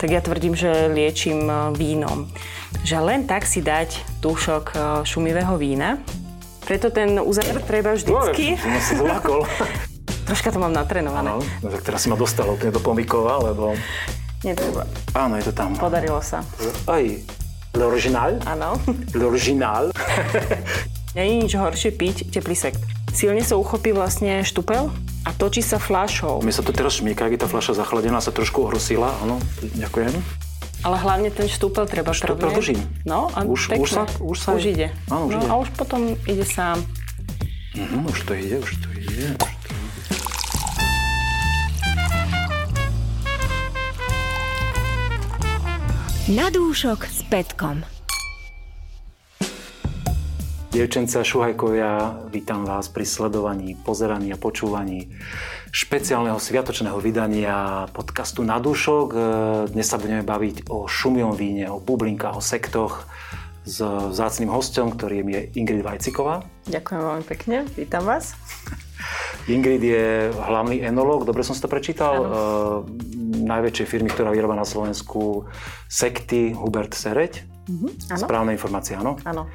tak ja tvrdím, že liečím e, vínom. Že len tak si dať dúšok e, šumivého vína. Preto ten úzáver treba vždycky... No, zlákol. Troška to mám natrenované. Áno, no, tak teraz si ma dostala úplne do pomikova, lebo... Netreba. Áno, je to tam. Podarilo sa. Aj l'original. Áno. L'original. Je nič horšie piť teplý sekt. Silne sa uchopí vlastne štupel a točí sa fľašou. Mi sa to teraz šmíka, je tá fľaša zachladená, sa trošku ohrosila. Áno, ďakujem. Ale hlavne ten štúpel treba Štúpel prvne. držím. No a Už- pekne. už sa- už sa- už ide. Áno, už no, ide. a už potom ide sám. Mhm, už to ide, už to ide. Už to. Na dúšok s Petkom. Dievčenca, šuhajkovia, vítam vás pri sledovaní, pozeraní a počúvaní špeciálneho sviatočného vydania podcastu Na dúšok. E, Dnes sa budeme baviť o šumiom víne, o bublinkách, o sektoch s vzácným hostom, ktorým je Ingrid Vajciková. Ďakujem veľmi pekne, vítam vás. Ingrid je hlavný enolog, dobre som si to prečítal, e, najväčšej firmy, ktorá vyrába na Slovensku sekty Hubert Sereď. Áno, Správna informácia, áno? áno.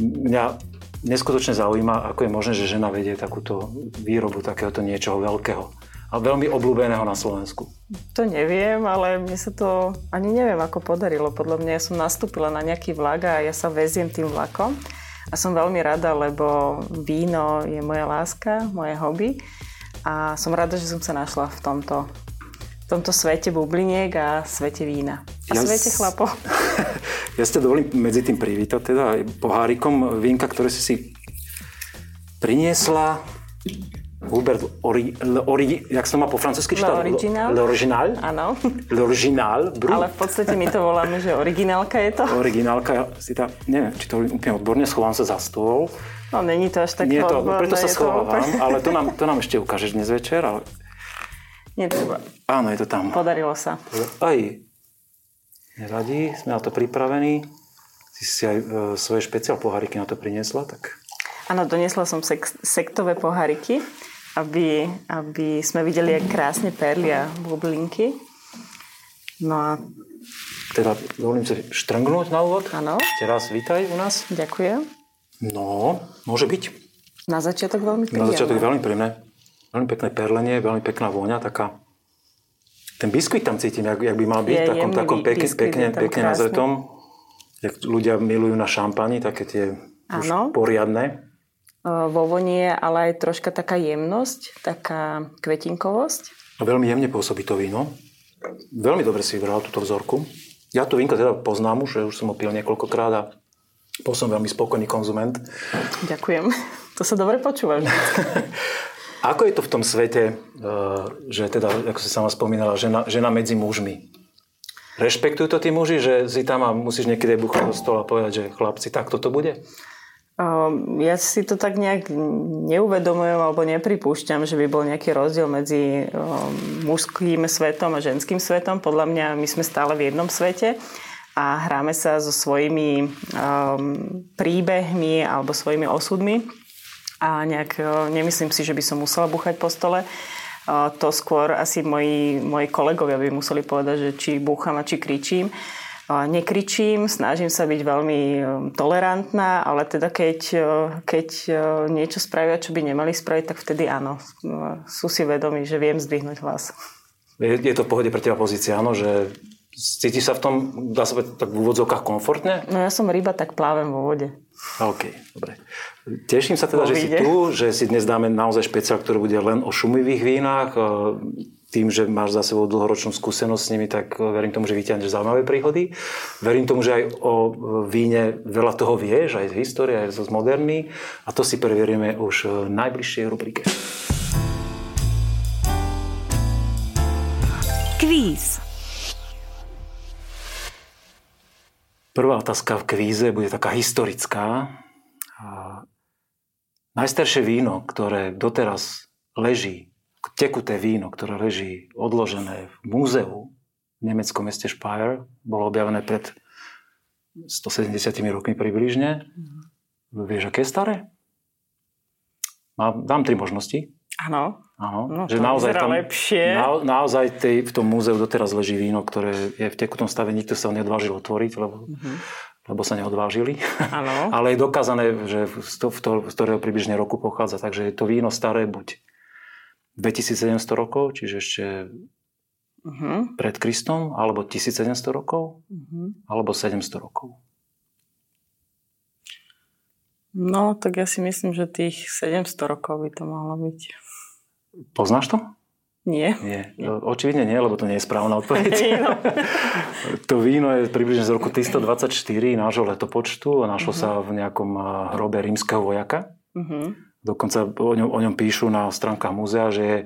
Mňa neskutočne zaujíma, ako je možné, že žena vedie takúto výrobu takéhoto niečoho veľkého a veľmi obľúbeného na Slovensku. To neviem, ale mne sa to ani neviem, ako podarilo. Podľa mňa ja som nastúpila na nejaký vlak a ja sa veziem tým vlakom. A som veľmi rada, lebo víno je moja láska, moje hobby. A som rada, že som sa našla v tomto, tomto svete bubliniek a svete vína. A Ja svete chlapov. Ja ste dovolím medzi tým privítať teda pohárikom vínka, ktoré si si priniesla. Hubert Ori, ori, jak sa to má po francúzsky čítať? L'original. L'original. Áno, L'original. Brut. ale v podstate my to voláme, že originálka je to. Originálka, si tá, neviem, či to úplne odborne, schovám sa za stôl. No není to až tak Nie to, odborné, preto sa to schovávam, úplne- ale to nám, to nám ešte ukážeš dnes večer, ale Netreba. áno, je to tam. Podarilo sa. Aj nevadí, sme na to pripravení. Si si aj e, svoje špeciál poháriky na to priniesla, tak Áno, doniesla som sek- sektové poháriky, aby, aby sme videli, jak krásne perlia bublinky. No a teda dovolím si štrngnúť na úvod. áno, Ešte raz vítaj u nás. ďakujem. No, môže byť. Na začiatok veľmi Na začiatok príjemné. veľmi príjemné. Veľmi pekné perlenie, veľmi pekná vôňa, taká... Ten biskvit tam cítim, jak, jak by mal byť, Je takom, takom bi- pekne, pekne, nazretom. Jak ľudia milujú na šampani, také tie už Áno. poriadne. Vo voni je ale aj troška taká jemnosť, taká kvetinkovosť. Veľmi jemne pôsobí to víno. Veľmi dobre si vybral túto vzorku. Ja to vínko teda poznám už, že už som ho pil niekoľkokrát a bol som veľmi spokojný konzument. Ďakujem. To sa dobre počúva. Ako je to v tom svete, eh, že teda, ako si sama spomínala, žena, žena medzi mužmi? Rešpektujú to tí muži, že si tam a musíš niekedy buchať do stola a povedať, že chlapci, tak toto bude? Um, Ja si to tak nejak neuvedomujem alebo nepripúšťam, že by bol nejaký rozdiel medzi um, mužským svetom a ženským svetom. Podľa mňa my sme stále v jednom svete a hráme sa so svojimi um, príbehmi alebo svojimi osudmi a nejak uh, nemyslím si, že by som musela buchať po stole. Uh, To skôr asi moji, moji kolegovia by museli povedať, že či búcham a či kričím. Uh, Nekričím, snažím sa byť veľmi tolerantná, ale teda keď, keď niečo spravia, čo by nemali spraviť, tak vtedy áno. Sú si vedomí, že viem zdvihnúť hlas. Je, je to v pohode pre teba pozícia, áno, že cítiš sa v tom, dá sa povedať, tak v úvodzovkách komfortne? No ja som ryba, tak plávem vo vode. OK, dobre. Teším sa teda, Vo že si tu, že si dnes dáme naozaj špeciál, ktorý bude len o šumivých vínach. E, Tým, že máš za sebou dlhoročnú skúsenosť s nimi, tak e, verím tomu, že vyťahneš zaujímavé príhody. Verím tomu, že aj o e, víne veľa toho vieš, aj z histórie, aj z moderný. A to si previerime už v najbližšej rubrike. Kvíz. Prvá otázka v kvíze bude taká historická. Najstaršie víno, ktoré doteraz leží, tekuté víno, ktoré leží odložené v múzeu v nemeckom meste Speyer, bolo objavené pred 170 rokmi približne. Vieš, aké je staré? Má, dám tri možnosti. Áno. Áno, No, že naozaj tam, lepšie. Na, naozaj tej, v tom múzeu doteraz leží víno, ktoré je v tekutom stave, nikto sa ho neodvážil otvoriť, lebo, Mhm. lebo sa neodvážili. Áno. Ale je dokázané, že z, to, v to, z ktorého približne roku pochádza. Takže je to víno staré buď 2700 rokov, čiže ešte Uh-huh. pred Kristom, alebo 1700 rokov, Uh-huh. alebo 700 rokov. No, tak ja si myslím, že tých 700 rokov by to mohlo byť. Poznáš to? Nie. Nie. No, Očividne nie, lebo to nie je správna odpoveď. No. to víno je približne z roku 324 nášho letopočtu a našlo sa v nejakom hrobe rímskeho vojaka. Uh-huh. Dokonca o ňom, o ňom píšu na stránkach múzea, že je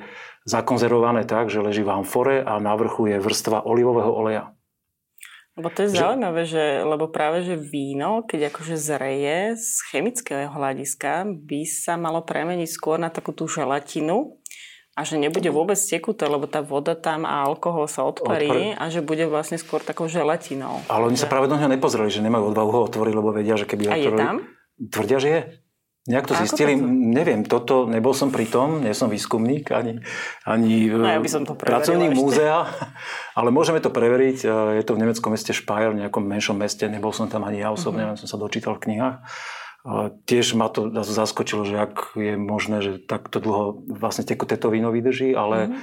zakonzervované tak, že leží v amfore a na vrchu je vrstva olivového oleja. Lebo to je Že- zaujímavé, že, lebo práve, že víno, keď akože zreje z chemického hľadiska, by sa malo premeniť skôr na takú tú želatinu a že nebude vôbec tekuté, lebo tá voda tam a alkohol sa odparí a že bude vlastne skôr takou želatinou. Ale oni sa práve do neho nepozreli, že nemajú odvahu ho otvoriť, lebo vedia, že keby ho A je otvorili... tam? Tvrdia, že je. Nejak to A zistili, to- neviem, toto, nebol som pri tom, nie som výskumník, ani, ani No, ja e, by som to pracovník ešte. múzea, ale môžeme to preveriť. E, Je to v nemeckom meste Speyer, v nejakom menšom meste, nebol som tam ani ja osobne, Mhm. len som sa dočítal v knihách. A Tiež ma to zaskočilo, že ak je možné, že takto dlho vlastne tekuté to víno vydrží, ale Mhm.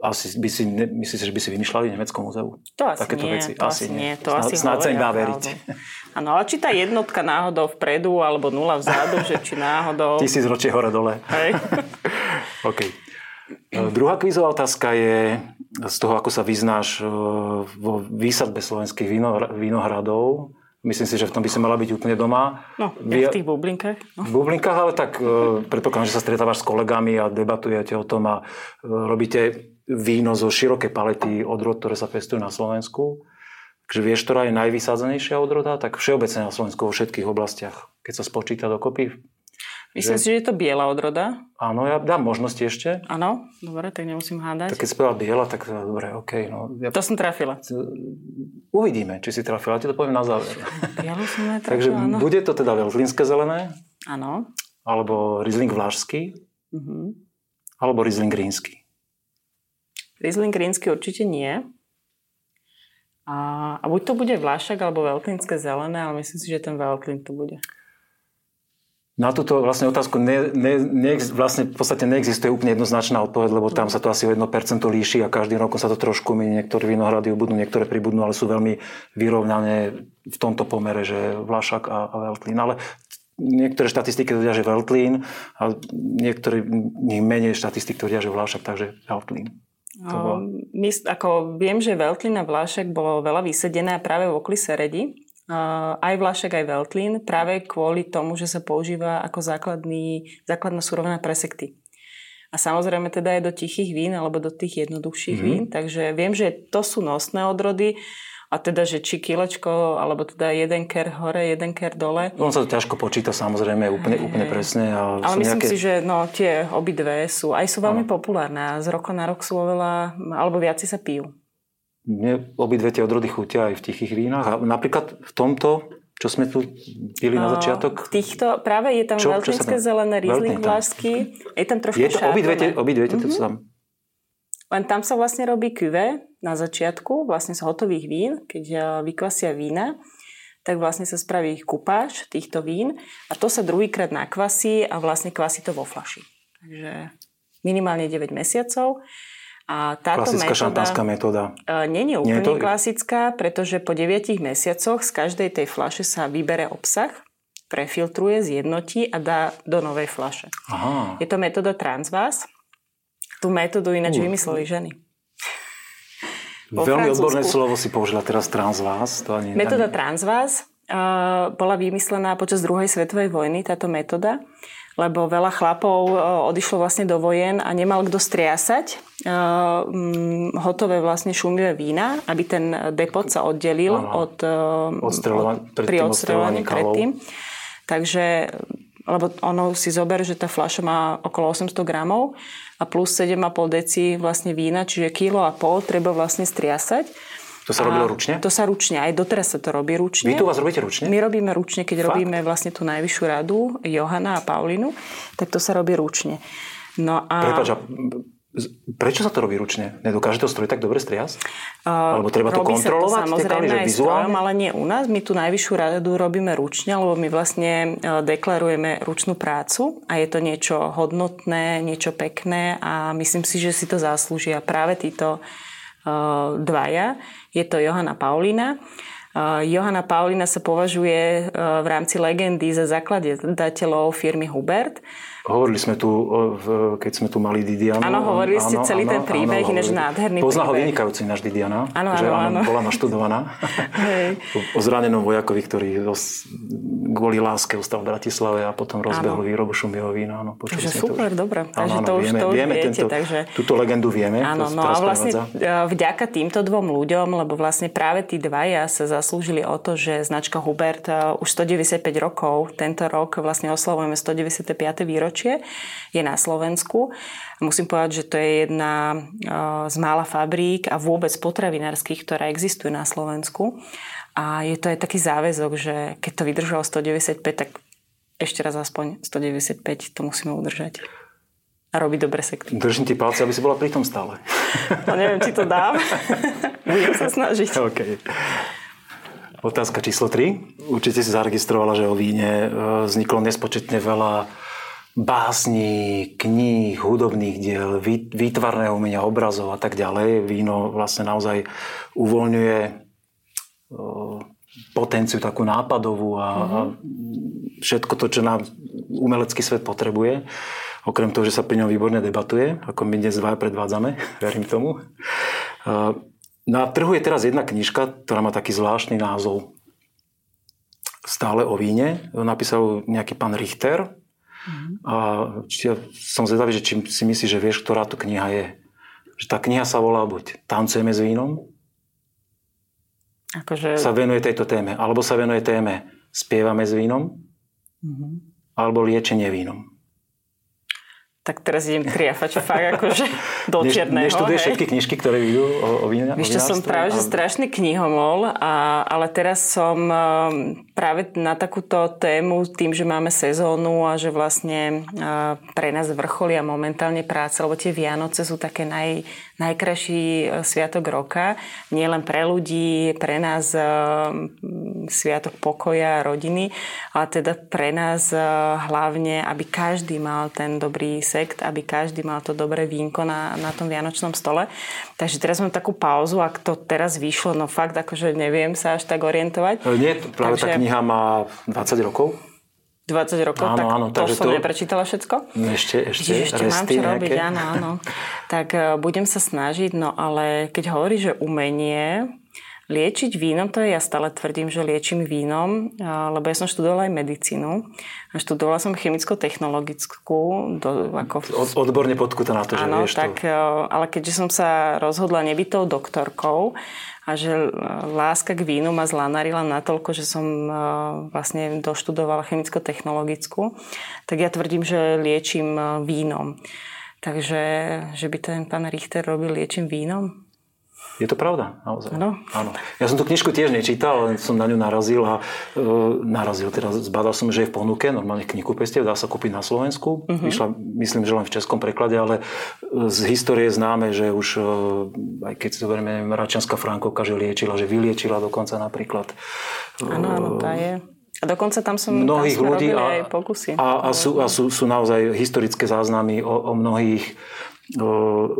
asi by si, ne, myslíš, že by si vymýšľali nemeckom múzeu? To asi Takéto nie, veci? to Asi nie. nie. To Snáď- asi snáď sa im dá veriť. Áno, ale či tá jednotka náhodou vpredu alebo nula vzadu, že či náhodou... Tisíc ročie hore dole. Hej. OK. E, Druhá kvízová otázka je z toho, ako sa vyznáš e, vo výsadbe slovenských vínohradov. Myslím si, že v tom by si mala byť úplne doma. No, ja v tých bublinkách. No. v bublinkách, ale tak e, predpokladám, že sa stretávaš s kolegami a debatujete o tom a e, robíte víno zo širokej palety odrod, ktoré sa pestujú na Slovensku. Takže vieš, ktorá je najvysádzenejšia odroda? Tak všeobecne na Slovensku vo všetkých oblastiach. Keď sa spočíta dokopy. Myslím si, že je to biela odroda. Áno, ja dám možnosti ešte. Áno, dobre, tak nemusím hádať. Tak keď spela biela, tak e, dobre, OK. No, ja, To som trafila. uvidíme, či si trafila. Ti to poviem na záver. Bielu som aj Takže áno. bude to teda veltlínske zelené, Áno. alebo Riesling vlašský, Mhm. alebo Riesling rínsky. Riesling rínsky určite nie. A, a buď to bude vlášak alebo veľtlínske zelené, ale myslím si, že ten veľtlín to bude. Na túto vlastne otázku ne, ne, ne, vlastne v podstate neexistuje úplne jednoznačná odpoveď, lebo tam sa to asi o 1% líši a každým rokom sa to trošku mení. Niektoré vinohrady ubudnú, niektoré pribudnú, ale sú veľmi vyrovnané v tomto pomere, že Vlašak a, a Veltlín. Ale niektoré štatistiky tvrdia, že Veltlín a niektoré menej štatistik tvrdia, že Vlašak, takže Veltlín. To my, ako viem, že Veltlín a Vlášek bolo veľa vysedené práve v oklise Redi. Uh, aj Vlášek, aj Veltlín, práve kvôli tomu, že sa používa ako základný, základná surovina pre sekty. A samozrejme teda aj do tichých vín alebo do tých jednoduchších Mhm. mm-hmm. vín. Takže viem, že to sú nosné odrody a teda, že či kilečko, alebo teda jeden ker hore, jeden ker dole. On sa to ťažko počíta samozrejme úplne, úplne presne. A Ale myslím nejaké... si, že no, tie obidve sú, aj sú veľmi populárne a z roka na rok sú oveľa, alebo viaci sa pijú. Mne obidve tie odrody chutia aj v tichých vínach. A napríklad v tomto, čo sme tu pili na No, začiatok, V týchto, práve je tam tam- zelené, tam. vlášsky, je tam trošku je to, obidve obidve Mhm. mm-hmm. tam. Len tam sa vlastne robí kuve na začiatku, vlastne z hotových vín, keď eh, vykvasia vína, tak vlastne sa spraví kupáž týchto vín a to sa druhýkrát nakvasí a vlastne kvasí to vo flaši. Takže minimálne 9 mesiacov. A táto Klasická metóda... šampánska metóda. Není Nie je úplne to- klasická, pretože po 9 mesiacoch z každej tej flaše sa vybere obsah, prefiltruje, zjednotí a dá do novej flaše. Aha. Je to metóda Transvas. Tú metódu ináč Uh. vymysleli ženy. vo Veľmi Francúzsku. odborné slovo si použila teraz transvás. To ani, Metóda ani... Transvas uh, bola vymyslená počas druhej svetovej vojny, táto metóda, lebo veľa chlapov uh, odišlo vlastne do vojen a nemal kto striasať uh, hotové vlastne šumivé vína, aby ten depot sa oddelil Áno. od, uh, pred pri odstreľovaní predtým. Takže lebo ono si zober, že tá fľaša má okolo 800 gramov a plus 7,5 deci vlastne vína, čiže kilo a pol treba vlastne striasať. To sa robilo ručne? To sa ručne, aj doteraz sa to robí ručne. Vy tu vás robíte ručne? My robíme ručne, keď Fakt? robíme vlastne tú najvyššiu radu, Johana a Paulinu, tak to sa robí ručne. No a... Prepač, a Prečo sa to robí ručne? Nedokáže to stroj tak dobre striasť? Uh, Alebo treba to kontrolovať? Sa to samozrejme aj strojom, ale nie u nás. My tu najvyššiu radu robíme ručne, lebo my vlastne e, deklarujeme ručnú prácu a je to niečo hodnotné, niečo pekné a myslím si, že si to zaslúžia práve títo uh, dvaja. Je to Johana Paulina. Uh, Johana Paulina sa považuje uh, v rámci legendy za zakladateľov firmy Hubert. Hovorili sme tu, keď sme tu mali Didianu. Áno, hovorili ste áno, celý áno, ten príbeh, ináč nádherný Pozná ho vynikajúci náš Didiana. Áno, áno, áno. Bola naštudovaná. Hej. o zranenom vojakovi, ktorý kvôli láske ostal v Bratislave a potom rozbehol áno. výrobu šumieho vína. Áno, takže super, dobre. Takže áno, to už vieme, to už vieme viete. Tento, takže... Túto legendu vieme. Áno, no a vlastne prevádza. vďaka týmto dvom ľuďom, lebo vlastne práve tí dvaja sa zaslúžili o to, že značka Hubert už 195 rokov, tento rok vlastne oslavujeme 195. výročie, je na Slovensku. Musím povedať, že to je jedna z mála fabrík a vôbec potravinárskych, ktorá existuje na Slovensku. A je to aj taký záväzok, že keď to vydržalo 195, tak ešte raz aspoň 195 to musíme udržať. A robiť dobre sekty. Držím ti palce, aby si bola pri tom stále. No neviem, či to dám. Budem sa snažiť. Okay. Otázka číslo 3. Určite si zaregistrovala, že o víne e, vzniklo nespočetne veľa básní, kníh, hudobných diel, výtvarného umenia, obrazov a tak ďalej. Víno vlastne naozaj uvoľňuje potenciu takú nápadovú a, mm-hmm. a všetko to, čo nám umelecký svet potrebuje. Okrem toho, že sa pri ňom výborne debatuje, ako my dnes dva predvádzame, verím tomu. Na trhu je teraz jedna knižka, ktorá má taký zvláštny názov Stále o víne. Napísal nejaký pán Richter. A či ja som zvedavý, že či si myslíš, že vieš, ktorá to kniha je. Že tá kniha sa volá buď Tancujeme s vínom, akože... sa venuje tejto téme, alebo sa venuje téme Spievame s vínom, mm-hmm. alebo Liečenie vínom tak teraz idem triafať fakt akože do čierneho. Neštuduješ všetky knižky, ktoré vyjdú o, o, vína, Víš, som práve že strašný knihomol, a, ale teraz som um, práve na takúto tému, tým, že máme sezónu a že vlastne uh, pre nás vrcholia momentálne práce, lebo tie Vianoce sú také naj, najkrajší uh, sviatok roka. Nie len pre ľudí, pre nás uh, sviatok pokoja, rodiny, ale teda pre nás hlavne, aby každý mal ten dobrý sekt, aby každý mal to dobré vínko na, na tom vianočnom stole. Takže teraz mám takú pauzu, ak to teraz vyšlo, no fakt akože neviem sa až tak orientovať. E, nie, práve Takže... tá kniha má 20 rokov. 20 rokov, áno, tak áno, to som to... neprečítala všetko. Ešte, ešte, Čiže ešte mám čo robiť, áno, áno. Tak uh, budem sa snažiť, no ale keď hovorí, že umenie, Liečiť vínom, to je ja stále tvrdím, že liečím vínom, lebo ja som študovala aj medicínu. A študovala som chemicko-technologickú. Do, ako... Od, odborne podkuta na to, že Áno, vieš tak, to. E, ale keďže som sa rozhodla nebyť tou doktorkou a že e, láska k vínu ma zlanarila natoľko, že som e, vlastne doštudovala chemicko-technologickú, tak ja tvrdím, že liečím vínom. Takže, že by ten pán Richter robil liečím vínom? Je to pravda, naozaj. No. Áno. Ja som tú knižku tiež nečítal, ale som na ňu narazil a e, narazil, teda zbadal som, že je v ponuke, normálne v knihkupectve, dá sa kúpiť na Slovensku. Uh-huh. Vyšla, myslím, že len v českom preklade, ale z histórie známe, že už, e, aj keď si zoberieme, Račanská Frankovka, že liečila, že vyliečila dokonca napríklad. Áno, áno, tá je. A dokonca tam som mnohých tam ľudí a, aj pokusy. A, a, sú, a sú, sú naozaj historické záznamy o, o mnohých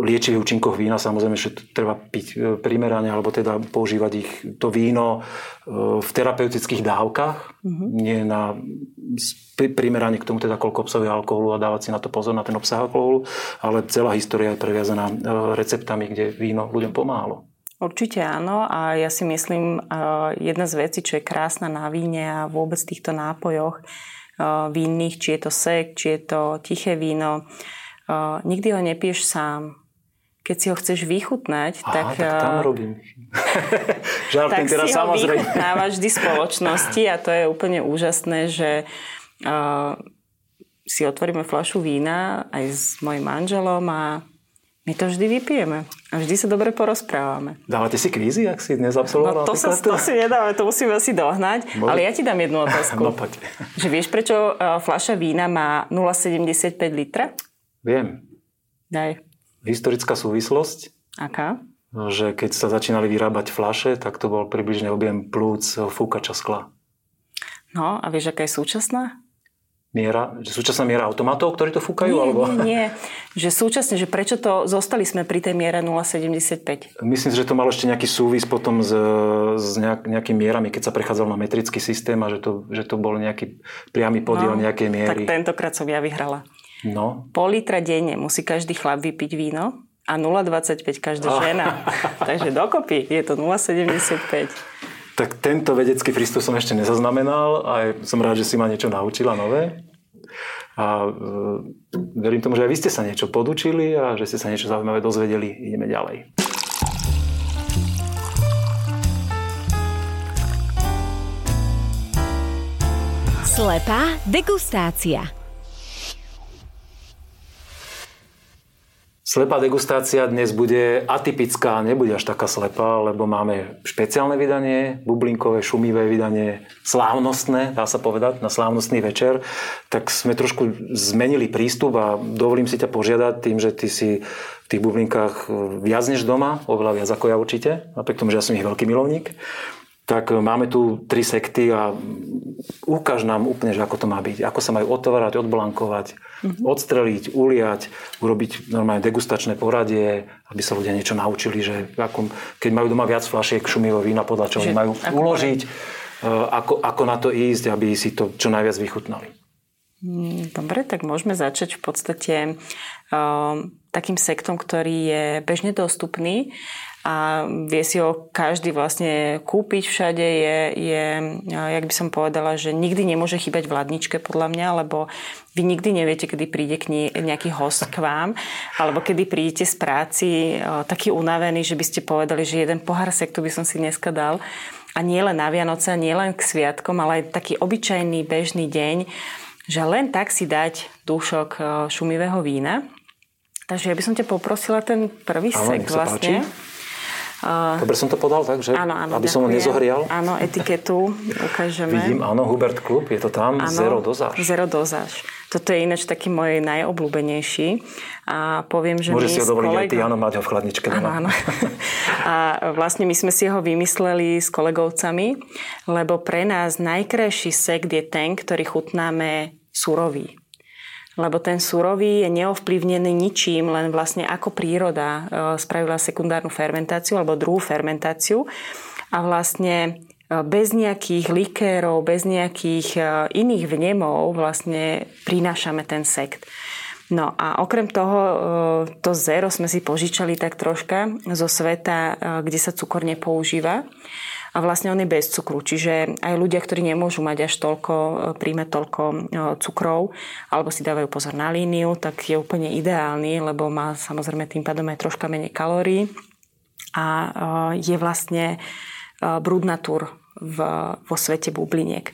liečivých účinkoch vína, samozrejme, že treba piť e, primerane, alebo teda používať ich to víno e, v terapeutických dávkach, mm-hmm. nie na primerane k tomu teda koľko obsahuje alkoholu a dávať si na to pozor na ten obsah alkoholu, ale celá história je previazaná e, receptami, kde víno ľuďom pomáhalo. Určite áno a ja si myslím, jedna z vecí, čo je krásna na víne a vôbec týchto nápojoch vínnych, či je to sek, či je to tiché víno, Uh, nikdy ho nepiješ sám. Keď si ho chceš vychutnať, Aha, tak... tak tam robím. tak teraz si samozrejme. ho vychutnávaš vždy spoločnosti a to je úplne úžasné, že uh, si otvoríme fľašu vína aj s mojim manželom a my to vždy vypijeme a vždy sa dobre porozprávame. Dávate si kvízy, ak si dnes absolvoval? No to, sa, to si nedáme, to musíme si dohnať. Boli? Ale ja ti dám jednu otázku. no poď. Že vieš, prečo fľaša vína má 0,75 litra? Viem. Daj. Historická súvislosť, Aká? že keď sa začínali vyrábať flaše, tak to bol približne objem plúc fúkača skla. No a vieš, aká je súčasná? Miera, že súčasná miera automatov, ktorí to fúkajú? Nie, alebo... nie, nie. Že súčasne, že prečo to zostali sme pri tej miere 0,75? Myslím si, že to malo ešte nejaký súvis potom s, s nejak, nejakými mierami, keď sa prechádzal na metrický systém a že to, že to bol nejaký priamy podiel no, nejakej miery. Tak tentokrát som ja vyhrala. No. Pol litra denne musí každý chlap vypiť víno a 0,25 každá Ah. žena. Takže dokopy je to 0,75. Tak tento vedecký prístup som ešte nezaznamenal a som rád, že si ma niečo naučila nové. A e, verím tomu, že aj vy ste sa niečo podučili a že ste sa niečo zaujímavé dozvedeli. Ideme ďalej. Slepá degustácia. Slepá degustácia dnes bude atypická, nebude až taká slepá, lebo máme špeciálne vydanie, bublinkové, šumivé vydanie, slávnostné, dá sa povedať, na slávnostný večer. Tak sme trošku zmenili prístup a dovolím si ťa požiadať tým, že ty si v tých bublinkách viac než doma, oveľa viac ako ja určite, napriek tomu, že ja som ich veľký milovník. Tak máme tu tri sekty a ukáž nám úplne, že ako to má byť. Ako sa majú otvárať, odblankovať, mm-hmm. odstreliť, uliať, urobiť normálne degustačné poradie, aby sa ľudia niečo naučili, že ako, keď majú doma viac fľašiek šumivého vína, podľa čoho majú ako uložiť, e, ako, ako na to ísť, aby si to čo najviac vychutnali. Mm, Dobre, tak môžeme začať v podstate um, takým sektom, ktorý je bežne dostupný a vie si ho každý vlastne kúpiť všade. Je, je, jak by som povedala, že nikdy nemôže chýbať v ladničke podľa mňa, lebo vy nikdy neviete, kedy príde k ní, nejaký host k vám, alebo kedy prídete z práci taký unavený, že by ste povedali, že jeden pohár sektu by som si dneska dal. A nie len na Vianoce, nie len k sviatkom, ale aj taký obyčajný, bežný deň, že len tak si dať dúšok šumivého vína. Takže ja by som ťa poprosila ten prvý sa vlastne. páči. Dobre som to podal, takže? Áno, áno. Aby som ho nezohrial. Áno, etiketu ukážeme. Vidím, áno, Hubert Klub, je to tam, Áno, zero dozáž. Zero dozáž. Toto je ináč taký môj najobľúbenejší. A poviem, že Môže si ho dovoliť aj kolegom- ty, áno, mať ho v chladničke Áno, áno. A vlastne my sme si ho vymysleli s kolegovcami, lebo pre nás najkrajší sekt je ten, ktorý chutnáme surový. Lebo ten surový je neovplyvnený ničím, len vlastne ako príroda e, spravila sekundárnu fermentáciu alebo druhú fermentáciu. A vlastne e, bez nejakých likérov, bez nejakých e, iných vnemov vlastne prinášame ten sekt. No a okrem toho, to zero sme si požičali tak troška zo sveta, kde sa cukor nepoužíva. A vlastne on je bez cukru, čiže aj ľudia, ktorí nemôžu mať až toľko, e, príjme toľko e, cukrov, alebo si dávajú pozor na líniu, tak je úplne ideálny, lebo má samozrejme tým pádom aj troška menej kalórií. A e, je vlastne brudnatúr v, vo svete bubliniek.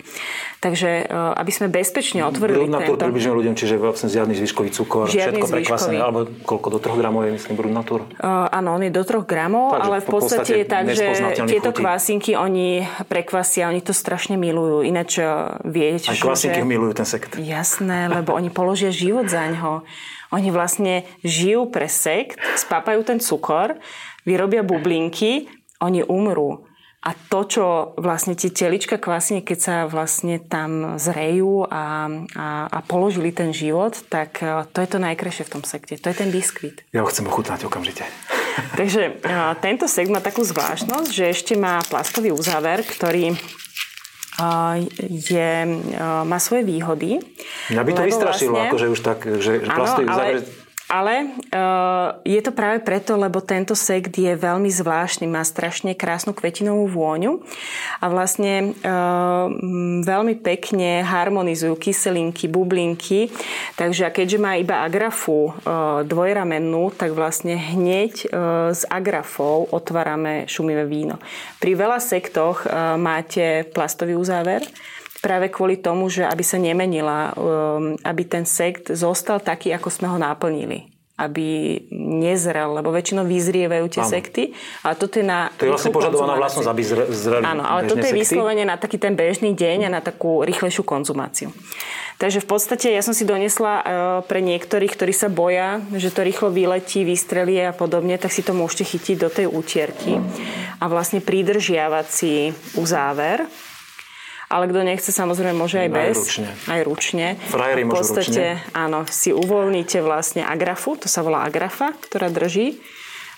Takže e, aby sme bezpečne otvorili Brudnatúr tento... približne ľuďom, čiže vlastne žiadny zvyškový cukor, Žiadny všetko prekvasené, zvyškový. alebo koľko do 3 gramov je, myslím, brudnatúr. Uh, áno, on je do 3 gramov, Takže ale v podstate podstate je tak, že tieto chutí. kvásinky oni prekvasia, oni to strašne milujú. Ináč uh, viete, Aj že- kvasinky milujú ten sekt. Jasné, lebo oni položia život za ňo. Oni vlastne žijú pre sekt, spápajú ten cukor, vyrobia bublinky, oni umrú. A to, čo vlastne tie telička kvasine, keď sa vlastne tam zrejú a, a, a položili ten život, tak eh, to je to najkrajšie v tom sekte. To je ten biskvit. Ja ho chcem ochutnať okamžite. Takže a, tento sekt má takú zvláštnosť, že ešte má plastový uzáver, ktorý a, je, má svoje výhody. Mňa by to vystrašilo, vlastne- akože už tak, že, že Áno, plastový ale, uzáver... ale uh, je to práve preto, lebo tento sekt je veľmi zvláštny, má strašne krásnu kvetinovú vôňu a vlastne uh, veľmi pekne harmonizujú kyselinky, bublinky, takže keďže má iba agrafu uh, dvojramennú, tak vlastne hneď uh, s agrafou otvárame šumivé víno. Pri veľa sektoch uh, máte plastový uzáver, Práve kvôli tomu, že aby sa nemenila, um, aby ten sekt zostal taký, ako sme ho naplnili aby nezrel, lebo väčšinou vyzrievajú tie Áno. sekty. Ale toto je na To je vlastne požadovaná vlastnosť, aby zre, zreli Áno, ale toto je sekty. vyslovene na taký ten bežný deň a na takú rýchlejšiu konzumáciu. Takže v podstate ja som si donesla uh, pre niektorých, ktorí sa boja, že to rýchlo vyletí, vystrelie a podobne, tak si to môžete chytiť do tej útierky a vlastne pridržiavať si uzáver ale kto nechce, samozrejme môže aj bez. Aj ručne. Aj ručne. Frajery v podstate, ručne. áno, si uvoľníte vlastne agrafu, to sa volá agrafa, ktorá drží.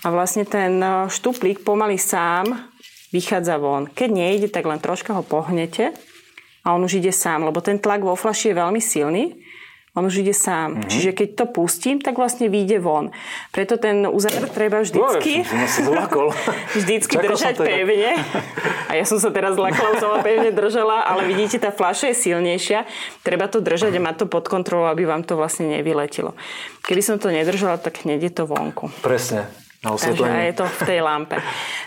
A vlastne ten e, štuplík pomaly sám vychádza von. Keď nejde, tak len troška ho pohnete a on už ide sám, lebo ten tlak vo flaši je veľmi silný on už ide sám. Mm-hmm. Čiže keď to pustím, tak vlastne vyjde von. Preto ten uzáver treba vždycky... No, vždycky Čakal držať pevne. A ja som sa teraz zlakla, som pevne držala, ale vidíte, tá fľaša je silnejšia. Treba to držať a mať to pod kontrolou, aby vám to vlastne nevyletilo. Keby som to nedržala, tak hneď je to vonku. Presne. Na Takže je to v tej lampe.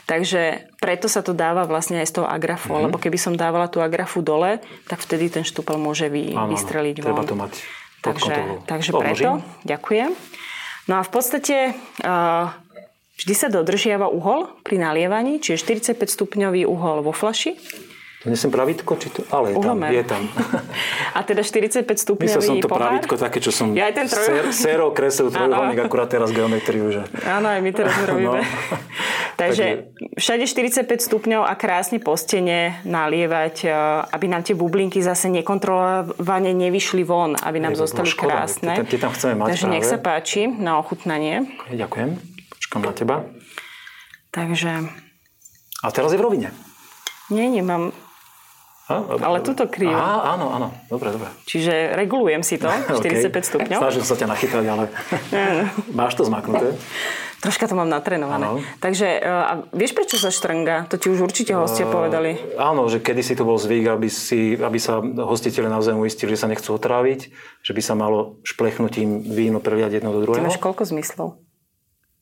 Takže preto sa to dáva vlastne aj z toho agrafu, mm-hmm. lebo keby som dávala tú agrafu dole, tak vtedy ten štúpel môže vy, áno, vystreliť von. Treba to mať takže, takže preto ďakujem. No a v podstate uh, vždy sa dodržiava uhol pri nalievaní, čiže 45 stupňový uhol vo flaši. Nesem pravítko, či to... Ale je tam, je tam. A teda 45 stupňový Myslel som to pohár. pravítko také, čo som ja aj ten troj... sér, sérou kreslil trojuholník, akurát teraz geometriu. Že... Áno, aj my teraz robíme. No. Takže všade 45 stupňov a krásne po stene nalievať, e, aby nám tie bublinky zase nekontrolovane nevyšli von, aby nám je, zostali škoda, krásne. Tie tam chceme mať Takže práve. nech sa páči na ochutnanie. Okay, ďakujem. Počkám na teba. Takže... A teraz je v rovine. Nie, nemám a, ale tuto krývam. Aha, áno, áno. Dobre, dobre. Čiže regulujem si to, 45 okay. stupňov. Snažím sa ťa nachytať, ale máš to zmaknuté. Troška to mám natrenované. Ano. Takže, e, a vieš, prečo sa štrnga? To ti už určite hostia uh, povedali. Áno, že kedysi to bol zvyk, aby, si, aby sa hostiteľe naozaj uistili, že sa nechcú otráviť, že by sa malo šplechnutím víno preliať jedno do druhého. Ty máš koľko zmyslov?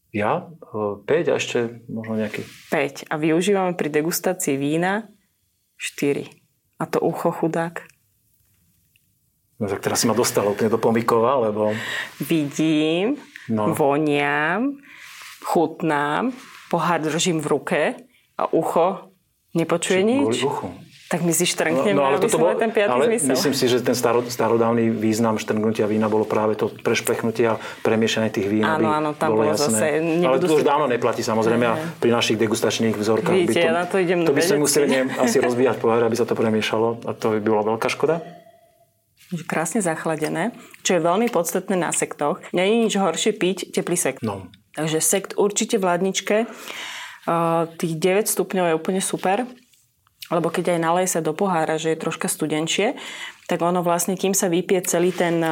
Ja? 5 e, a ešte možno nejaký. 5. A využívame pri degustácii vína 4. A to ucho chudák. No tak teraz si ma dostala úplne do pomykova, lebo... Vidím, no. voniam, chutnám, pohár držím v ruke a ucho nepočuje Či nič. Uchu. Tak my si štrnkneme, no, no, ale sme bol, ten piatý ale zmysel. Myslím si, že ten staro, starodávny význam štrngnutia vína bolo práve to prešplechnutie a premiešanie tých vín. Áno, áno, tam bolo, bolo zase... Ale to už dávno neplatí samozrejme a pri našich degustačných vzorkách Víte, by to, na to, idem to by sme museli neviem, asi rozbíjať pohár, aby sa to premiešalo a to by bola veľká škoda. Krásne zachladené, čo je veľmi podstatné na sektoch. Je nič horšie piť teplý sekt. No. Takže sekt určite v ladničke. Tých 9 stupňov je úplne super lebo keď aj naleje sa do pohára, že je troška studenčie, tak ono vlastne, kým sa vypie celý ten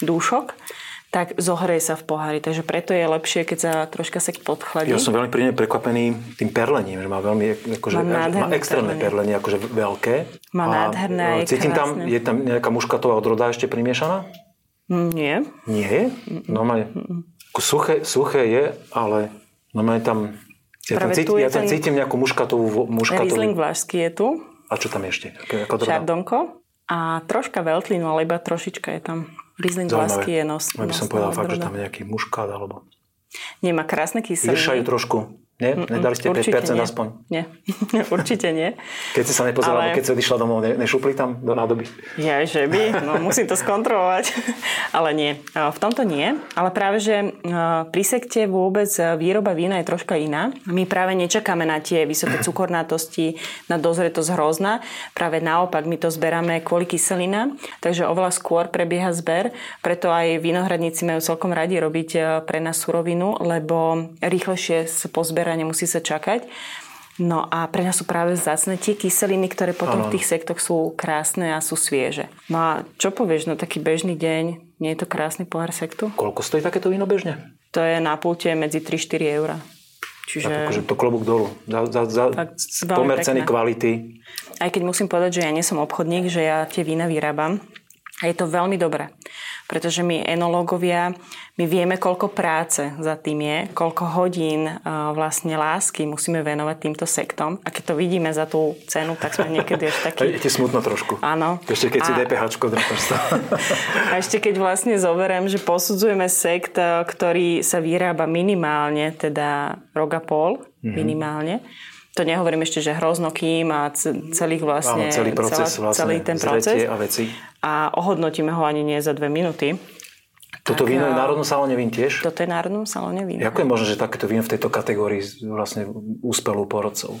dúšok, tak zohreje sa v pohári. Takže preto je lepšie, keď sa troška sek podchladí. Ja som veľmi príjemne prekvapený tým perlením, že má veľmi akože, má, má extrémne perlenie, akože veľké. Má a nádherné, a cítim tam, je tam nejaká muškatová odroda ešte primiešaná? Mm, nie. Nie je? Normálne. Suché, suché je, ale normálne tam ja tam, cítim, ja tam cítim nejakú muškatovú... muškatovú... Riesling vlašský je tu. A čo tam ešte? Šardonko. A troška veltlinu, ale iba trošička je tam. Riesling vlašský je nos. Ja by som povedal fakt, že tam nejaký muškát alebo... Nemá krásne kyseliny. Iršajú trošku. Nie? Nedali ste 5% nie. aspoň? Nie, určite nie. Keď si sa nepozerala, Ale... keď si odišla domov, ne, nešupli tam do nádoby? Ja, že by, no musím to skontrolovať. Ale nie, v tomto nie. Ale práve, že pri sekte vôbec výroba vína je troška iná. My práve nečakáme na tie vysoké cukornátosti, na dozretosť hrozna. Práve naopak, my to zberáme kvôli kyselina, takže oveľa skôr prebieha zber. Preto aj vinohradníci majú celkom radi robiť pre nás surovinu, lebo rýchlejšie sa pozberajú a nemusí sa čakať. No a pre nás sú práve vzácne tie kyseliny, ktoré potom ano. v tých sektoch sú krásne a sú svieže. No a čo povieš, no taký bežný deň, nie je to krásny pohár sektu? Koľko stojí takéto víno bežne? To je na pulte medzi 3-4 eur. Čiže... Tak akože to klobúk dolu. Za, za, za pomer ceny kvality. Aj keď musím povedať, že ja nie som obchodník, že ja tie vína vyrábam. A je to veľmi dobré pretože my enológovia, my vieme, koľko práce za tým je, koľko hodín vlastne lásky musíme venovať týmto sektom. A keď to vidíme za tú cenu, tak sme niekedy ešte taký... Je ti smutno trošku. Áno. Ešte keď si a... DPH A ešte keď vlastne zoberiem, že posudzujeme sekt, ktorý sa vyrába minimálne, teda rok a pol, mm-hmm. minimálne, To nehovorím ešte, že hroznokým a celých vlastne, Áno, celý proces, celá, vlastne, celý ten proces. a veci. A ohodnotíme ho ani nie za dve minúty. Toto tak, víno je v Národnom salóne vín tiež? Toto je v Národnom salóne vín. Ako je možné, že takéto víno v tejto kategórii vlastne úspelu porodcov?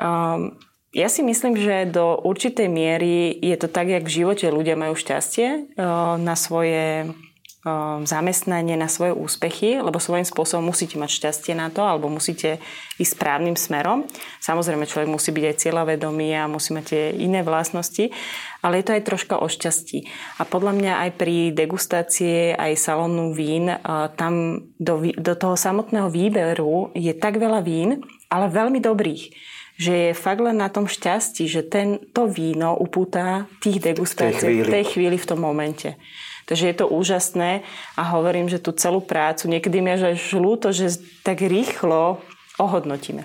Um, ja si myslím, že do určitej miery je to tak, jak v živote ľudia majú šťastie uh, na svoje zamestnanie, na svoje úspechy, lebo svojím spôsobom musíte mať šťastie na to, alebo musíte ísť správnym smerom. Samozrejme, človek musí byť aj cieľavedomý a musí mať tie iné vlastnosti, ale je to aj troška o šťastí. A podľa mňa aj pri degustácie aj salónu vín, uh, tam do, do toho samotného výberu je tak veľa vín, ale veľmi dobrých že je fakt len na tom šťastí, že ten, to víno upúta tých degustácií v tej chvíli, v tom momente. Takže je to úžasné a hovorím, že tú celú prácu niekedy mi až ľúto, že tak rýchlo ohodnotíme.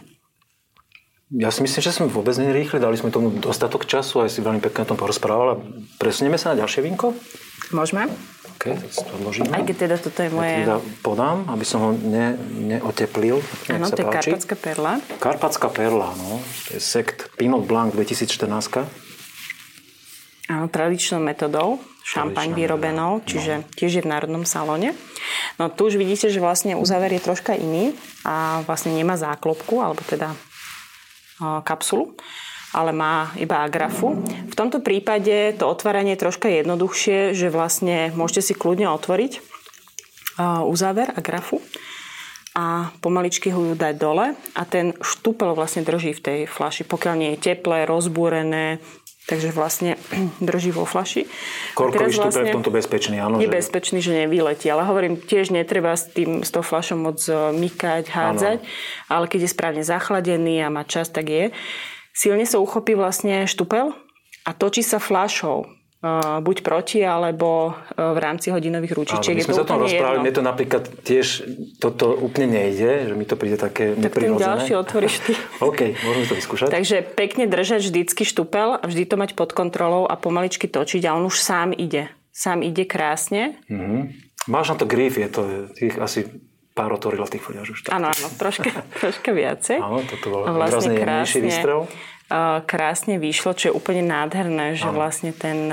Ja si myslím, že sme vôbec nerýchli, dali sme tomu dostatok času, aj si veľmi pekne o tom porozprávala. Presunieme sa na ďalšie vínko? Môžeme. OK, tak si to odložíme. Aj keď teda toto je moje... Ja teda podám, aby som ho ne, neoteplil. Áno, to je Karpatská perla. Karpatská perla, no. To je sekt Pinot Blanc 2014. Áno, tradičnou metodou šampaň vyrobenou, čiže no. tiež je v Národnom salóne. No tu už vidíte, že vlastne uzáver je troška iný a vlastne nemá záklopku, alebo teda kapsulu ale má iba agrafu. V tomto prípade to otváranie je troška jednoduchšie, že vlastne môžete si kľudne otvoriť uzáver agrafu a pomaličky ho dať dole a ten štúpel vlastne drží v tej flaši. Pokiaľ nie je teplé, rozbúrené, Takže vlastne drží vo flaši. Korkový vlastne je v tomto bezpečný, áno? Je že... bezpečný, že nevyletí. Ale hovorím, tiež netreba s, tým, s tou flašou moc e, mykať, hádzať. Áno. Ale keď je správne zachladený a má čas, tak je. Silne sa uchopí vlastne štupel a točí sa flašou buď proti, alebo v rámci hodinových ručičiek. Áno, my sme sa o tom rozprávali, mne to napríklad tiež toto úplne nejde, že mi to príde také tak neprirodzené. Tak ďalší otvoríš ty. OK, môžeme to vyskúšať. Takže pekne držať vždycky štupel a vždy to mať pod kontrolou a pomaličky točiť a on už sám ide. Sám ide krásne. Mm-hmm. Máš na to grif, je to tých asi pár otvorila v tých foliážoch. Áno, áno, troška, troška viacej. Áno, toto bol vlastne výstrel krásne vyšlo, čo je úplne nádherné, že vlastne ten,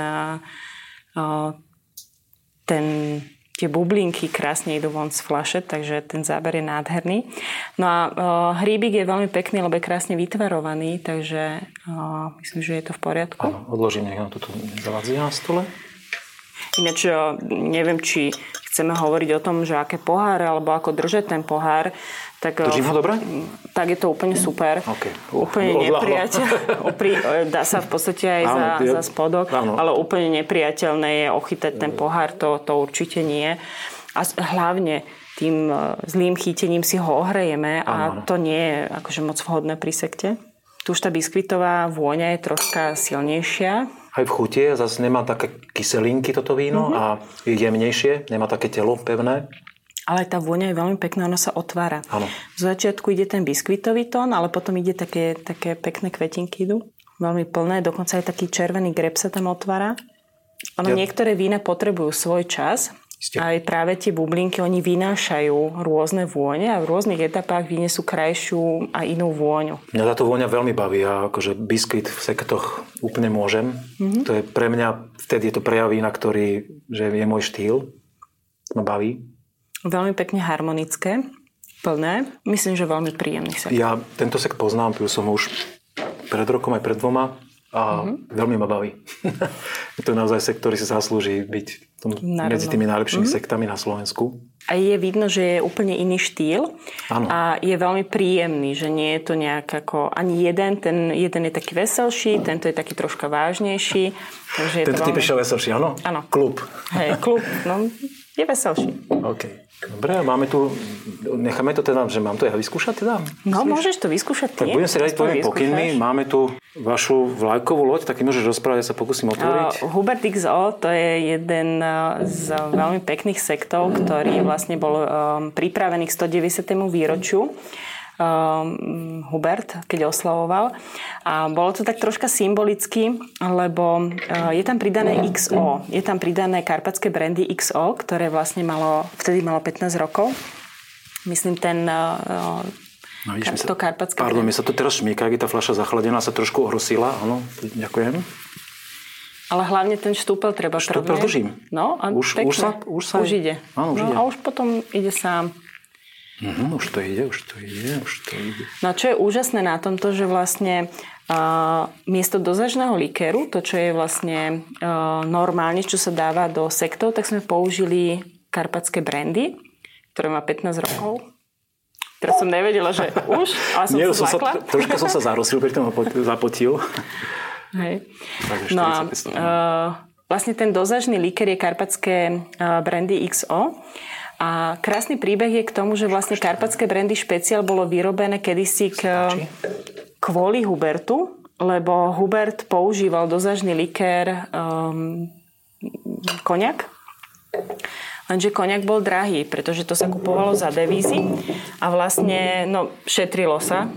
ten tie bublinky krásne idú von z flaše, takže ten záber je nádherný. No a hríbik je veľmi pekný, lebo je krásne vytvarovaný, takže myslím, že je to v poriadku. Áno, odložím, nech nám toto zavadzí na stole. Ináč neviem, či chceme hovoriť o tom, že aké pohár alebo ako držať ten pohár, tak, Držím ho dobre? Tak je to úplne super. Okay. Uh, úplne nepriateľ. dá sa v podstate aj áno, za, je, za spodok, áno. ale úplne nepriateľné je ochytať ten pohár, to, to určite nie. A hlavne tým e, zlým chytením si ho ohrejeme a áno. to nie je akože moc vhodné pri sekte. Tu už tá biskvitová vôňa je troška silnejšia. Aj v chuti zase nemá také kyselinky toto víno mm-hmm. a je jemnejšie, nemá také telo pevné. Ale tá vôňa je veľmi pekná, ona sa otvára. V začiatku ide ten biskvitový tón, ale potom ide také, také pekné kvetinky idú. Veľmi plné, dokonca aj taký červený greb sa tam otvára. Ono, ja. niektoré vína potrebujú svoj čas, Ste. Aj práve tie bublinky, oni vynášajú rôzne vône a v rôznych etapách vyniesú krajšiu a inú vôňu. Mňa táto vôňa veľmi baví a akože biskvit v sektoch úplne môžem. Mm-hmm. To je pre mňa, vtedy je to prejav vína, ktorý že je môj štýl. Ma baví. Veľmi pekne harmonické, plné. Myslím, že veľmi príjemný sek. Ja tento sek poznám, pil som už pred rokom aj pred dvoma a mm-hmm. veľmi ma baví. je to naozaj sek, ktorý si zaslúži byť tom, medzi tými najlepšími mm-hmm. sektami na Slovensku. A je vidno, že je úplne iný štýl ano. a je veľmi príjemný, že nie je to nejak ako ani jeden, ten jeden je taký veselší, tento je taký troška vážnejší. Takže je tento to veľmi... typ veselší, áno? Áno. Klub. Hej, klub, no je veselší. OK. Dobre, máme tu, necháme to teda, že mám to ja vyskúšať teda? No, Myslíš? môžeš to vyskúšať. Tak budem si dať tvojimi pokynmi. Máme tu vašu vlajkovú loď, tak môžeš rozprávať, ja sa pokúsim otvoriť. Uh, Hubert XO, to je jeden z veľmi pekných sektov, ktorý vlastne bol um, pripravený k 190. výročiu. Um, Hubert, keď oslavoval. A bolo to tak troška symbolicky, lebo uh, je tam pridané XO. Je tam pridané karpatské brandy XO, ktoré vlastne malo, vtedy malo 15 rokov. Myslím, ten uh, No, mi to karpatské Pardon, mi sa to teraz šmíka, keď tá fľaša zachladená sa trošku ohrosila. Áno, ďakujem. Ale hlavne ten štúpel treba Štúpel prvne. držím. No a Už- pekne. už sa- už sa- už ide. Áno, už no, ide. A už potom ide sám. Mhm, už to ide, už to ide, už to ide. No čo je úžasné na tomto, že vlastne uh, miesto dozažného likéru, to čo je vlastne uh, normálne, čo sa dáva do sektov, tak sme použili karpatské brandy, ktoré má 15 rokov. Teraz som nevedela, že už, ale som Nie, sa som sa, troška som sa zarosil, pri tom zapotil. Hej. Takže No a 45 stupňov. uh, vlastne ten dozažný liker je karpatské uh, brandy XO. A krásny príbeh je k tomu, že vlastne karpatské brandy špeciál bolo vyrobené kedysi k, kvôli Hubertu, lebo Hubert používal dozažný likér um, koniak. Lenže koniak bol drahý, pretože to sa kupovalo za devízy a vlastne no, šetrilo sa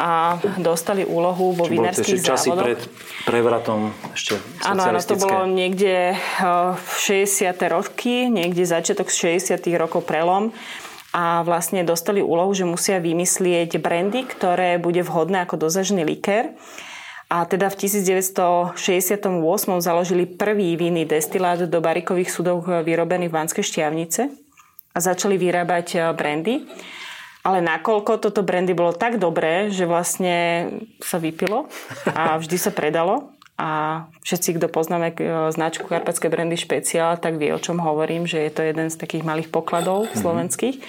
a dostali úlohu vo vinárskych ešte časy závodoch. pred prevratom ešte Áno, áno, to bolo niekde eh, v 60. roky, niekde začiatok 60. rokov prelom a vlastne dostali úlohu, že musia vymyslieť brandy, ktoré bude vhodné ako dozažný likér. A teda v 1968 založili prvý vinný destilát do barikových súdov vyrobený v Banskej šťavnice a začali vyrábať eh, brandy. Ale nakoľko toto brandy bolo tak dobré, že vlastne sa vypilo a vždy sa predalo. A všetci, kto poznáme e, značku Karpatské brandy špeciál, tak vie, o čom hovorím, že je to jeden z takých malých pokladov slovenských.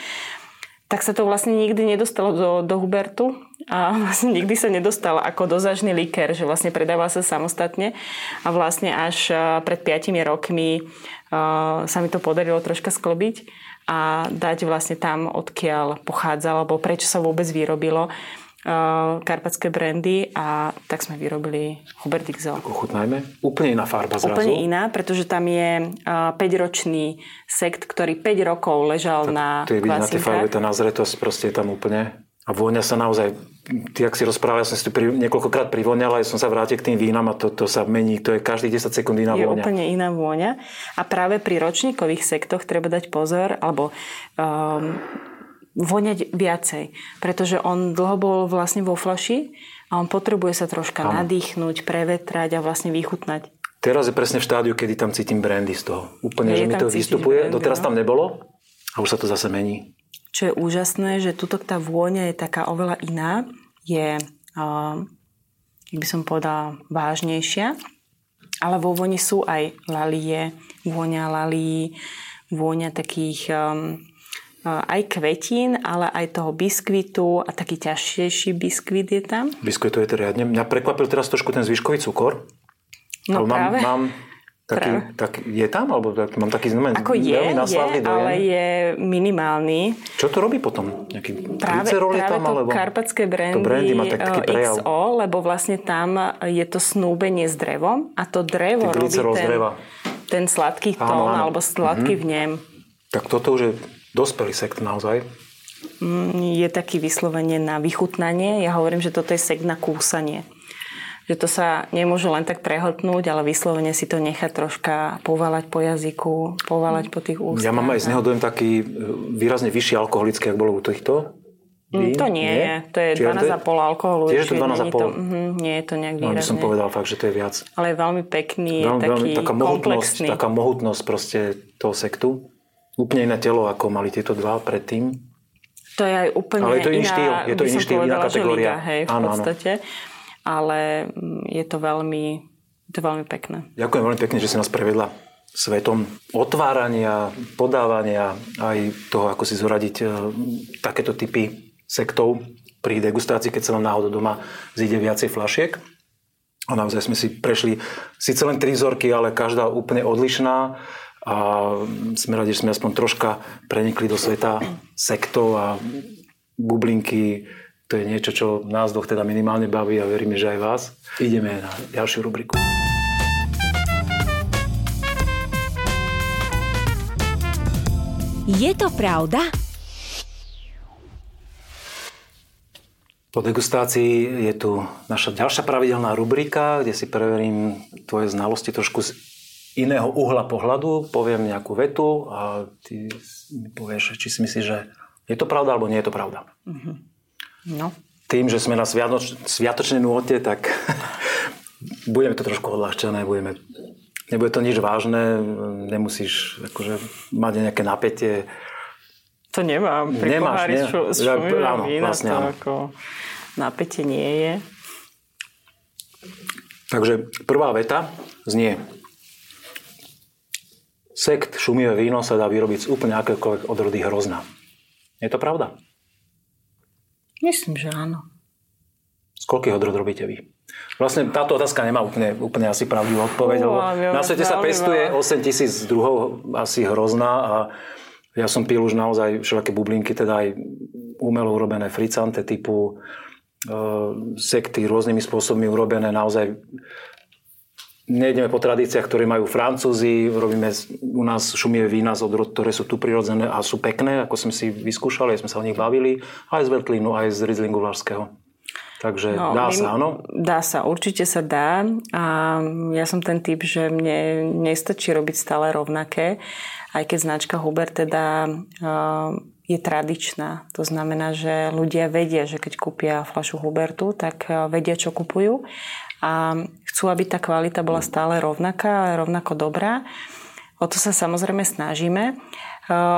Tak sa to vlastne nikdy nedostalo do, do Hubertu a vlastne nikdy sa nedostalo ako dozažný liker, že vlastne predával sa samostatne a vlastne až e, pred 5 rokmi uh, sa mi to podarilo troška sklobiť a dať vlastne tam, odkiaľ pochádzalo, alebo prečo sa vôbec vyrobilo uh, karpatské brandy a tak sme vyrobili Hubert XL. Ochutnajme. Úplne iná farba zrazu. Úplne iná, pretože tam je uh, 5-ročný sekt, ktorý 5 rokov ležal na To je vidieť na tej farbe, tá nazretosť proste je tam úplne. A vôňa sa naozaj, ty ak si rozprával, ja som si tu pri, niekoľkokrát privoňal, aj som sa vrátil k tým vínam a to, to sa mení, to je každých 10 sekúnd iná je vôňa. úplne iná vôňa. A práve pri ročníkových sektoch treba dať pozor, alebo um, voňať viacej, pretože on dlho bol vlastne vo flaši a on potrebuje sa troška Áno. nadýchnuť, prevetrať a vlastne vychutnať. Teraz je presne v štádiu, kedy tam cítim brandy z toho. Úplne, Je že mi to vystupuje. brandy, Doteraz no. tam nebolo a už sa to zase mení. Čo je úžasné, že tuto tá vôňa je taká oveľa iná, je, uh, jak by som povedala, vážnejšia, ale vo voni sú aj lalie, vôňa lalí, vôňa takých um, aj kvetín, ale aj toho biskvitu a taký ťažšejší biskvit je tam. Biskvit je to riadne. Mňa prekvapil teraz trošku ten zvyškový cukor. No mám, práve. mám taký, tak, je tam? Alebo tak, mám taký znamená, Ako je, veľmi je, dojem. ale je minimálny. Čo to robí potom? Nejaký Práve, práve tam? to Alebo... karpatské brandy, To brandy má tak, taký eh, prejav. XO, lebo vlastne tam je to snúbenie s drevom a to drevo Ty robí ten, dreva. ten sladký Áno, tón áno. alebo sladký Mhm. vnem. Tak toto už je dospelý sekt naozaj. Mm, Je taký vyslovene na vychutnanie. Ja hovorím, že toto je sekt na kúsanie. Že to sa nemôže len tak prehltnúť, ale vyslovene si to nechať troška povalať po jazyku, povalať po tých ústach. Ja mám aj z neho dojem taký e, výrazne vyšší alkoholický, ak bolo u týchto. Mm, vín. To nie, je. To je Čiže 12,5 alkoholu. Tiež je to čiže 12,5? není To, mhm, nie je to nejak No, by som povedal fakt, že to je viac. Ale je veľmi pekný, Veľmi, taký veľmi, taká mohutnosť, komplexný. taká mohutnosť proste toho sektu. Úplne iné telo, ako mali tieto dva predtým. To je aj úplne Ale je to iný iná, štýl, je to iný štýl, iná povedala, kategória. Liga, hej, v Áno, áno. Ale mm, je to veľmi, to veľmi pekné. Ďakujem veľmi pekne, že si nás prevedla svetom otvárania, podávania, aj toho, ako si zoradiť e, takéto typy sektov pri degustácii, keď sa vám náhodou doma zíde viacej flašiek. A naozaj sme si prešli síce len tri vzorky, ale každá úplne odlišná a sme radi, že sme aspoň troška prenikli do sveta sektov a bublinky. To je niečo, čo nás dvoch teda minimálne baví a veríme, že aj vás. Ideme na ďalšiu rubriku. Je to pravda? Po degustácii je tu naša ďalšia pravidelná rubrika, kde si preverím tvoje znalosti trošku z iného uhla pohľadu. Poviem nejakú vetu a ty mi povieš, či si myslíš, že je to pravda alebo nie je to pravda. No. Tým, že sme na sviatoč, sviatočnej nôte, tak budeme to trošku odľahčené, budeme, nebude to nič vážne, nemusíš akože, mať nejaké napätie. To nemám. Pri Nemáš, pohári? Šu, ja, áno, vína vlastne, to áno. ako napätie nie je. Takže prvá veta znie Sekt, šumivé víno sa dá vyrobiť z úplne akékoľvek odrody hrozna. Je to pravda? Myslím, že áno. Z koľkých odrod robíte vy? Vlastne táto otázka nemá úplne, úplne asi pravdivú odpoveď, lebo na svete sa pestuje 8 tisíc druhov asi hrozná a ja som pil už naozaj všelaké bublinky, teda aj umelo urobené fricante typu e, sekty rôznymi spôsobmi urobené naozaj nejdeme po tradíciách, ktoré majú Francúzi, robíme u nás šumivé vína z odrod, ktoré sú tu prirodzené a sú pekné, ako sme si vyskúšali, aj sme sa o nich bavili, aj z Veltlínu, aj z Rieslingu Vlašského. Takže no, dá sa, áno? Dá sa, určite sa dá. A ja som ten typ, že mne nestačí robiť stále rovnaké, aj keď značka Huber teda uh, je tradičná. To znamená, že ľudia vedia, že keď kúpia flašu Hubertu, tak vedia, čo kupujú a chcú, aby tá kvalita bola stále rovnaká, rovnako dobrá. O to sa samozrejme snažíme,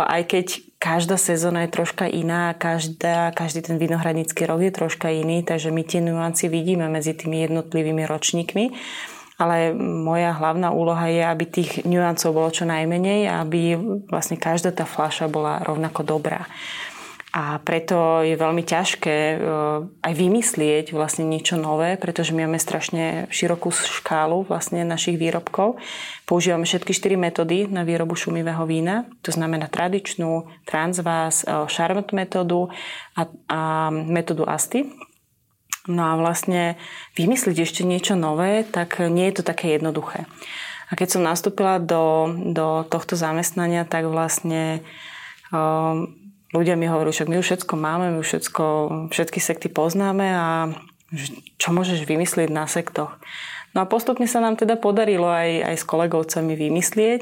aj keď každá sezóna je troška iná, každá, každý ten vinohradnícky rok je troška iný, takže my tie nuancy vidíme medzi tými jednotlivými ročníkmi. Ale moja hlavná úloha je, aby tých nuancov bolo čo najmenej a aby vlastne každá tá fľaša bola rovnako dobrá. A preto je veľmi ťažké e, aj vymyslieť vlastne niečo nové, pretože my máme strašne širokú škálu vlastne našich výrobkov. Používame všetky štyri metódy na výrobu šumivého vína. To znamená tradičnú, transvás, šarmot e, metódu a, a metódu Asti. No a vlastne vymysliť ešte niečo nové, tak nie je to také jednoduché. A keď som nastúpila do, do tohto zamestnania, tak vlastne um, ľudia mi hovorí, však my už všetko máme, my už všetko, všetky sekty poznáme a čo môžeš vymyslieť na sektoch. No a postupne sa nám teda podarilo aj, aj s kolegovcami vymyslieť.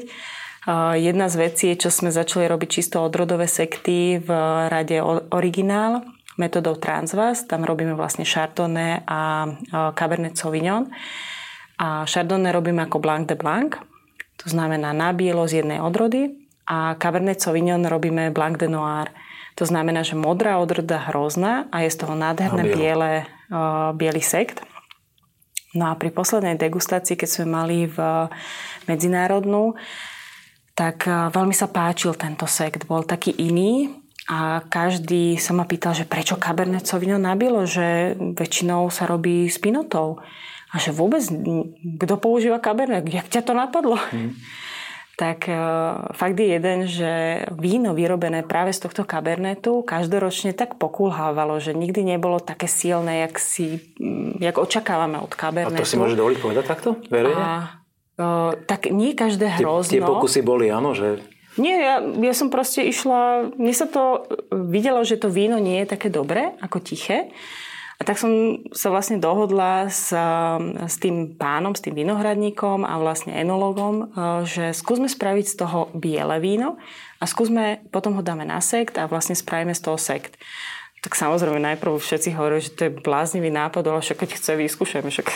Jedna z vecí, čo sme začali robiť čisto odrodové sekty v rade Originál, metodou Transvas. Tam robíme vlastne Chardonnay a Cabernet Sauvignon. A Chardonnay robíme ako Blanc de Blanc, to znamená na bielo z jednej odrody a Cabernet Sauvignon robíme Blanc de Noir. To znamená, že modrá odroda hrozná a je z toho nádherné biele, uh, biely sekt. No a pri poslednej degustácii, keď sme mali v medzinárodnú, tak veľmi sa páčil tento sekt. Bol taký iný a každý sa ma pýtal, že prečo Cabernet Sauvignon nabilo, že väčšinou sa robí s pinotou. A že vôbec, kto používa Cabernet? Jak ťa to napadlo? Hmm tak e, fakt je jeden, že víno vyrobené práve z tohto kabernetu každoročne tak pokulhávalo, že nikdy nebolo také silné, jak, si, mm, jak očakávame od kabernetu. A to si môže dovoliť povedať takto? Verejne? A, o, e, tak nie každé hrozno. Tie, tie pokusy boli, áno, že... Nie, ja, ja som proste išla, mne sa to videlo, že to víno nie je také dobré, ako tiché. A tak som sa vlastne dohodla s, s tým pánom, s tým vinohradníkom a vlastne enologom, e, že skúsme spraviť z toho biele víno a skúsme, potom ho dáme na sekt a vlastne spravíme z toho sekt. Tak samozrejme najprv všetci hovorili, že to je bláznivý nápad, ale však keď chce, vyskúšajme, však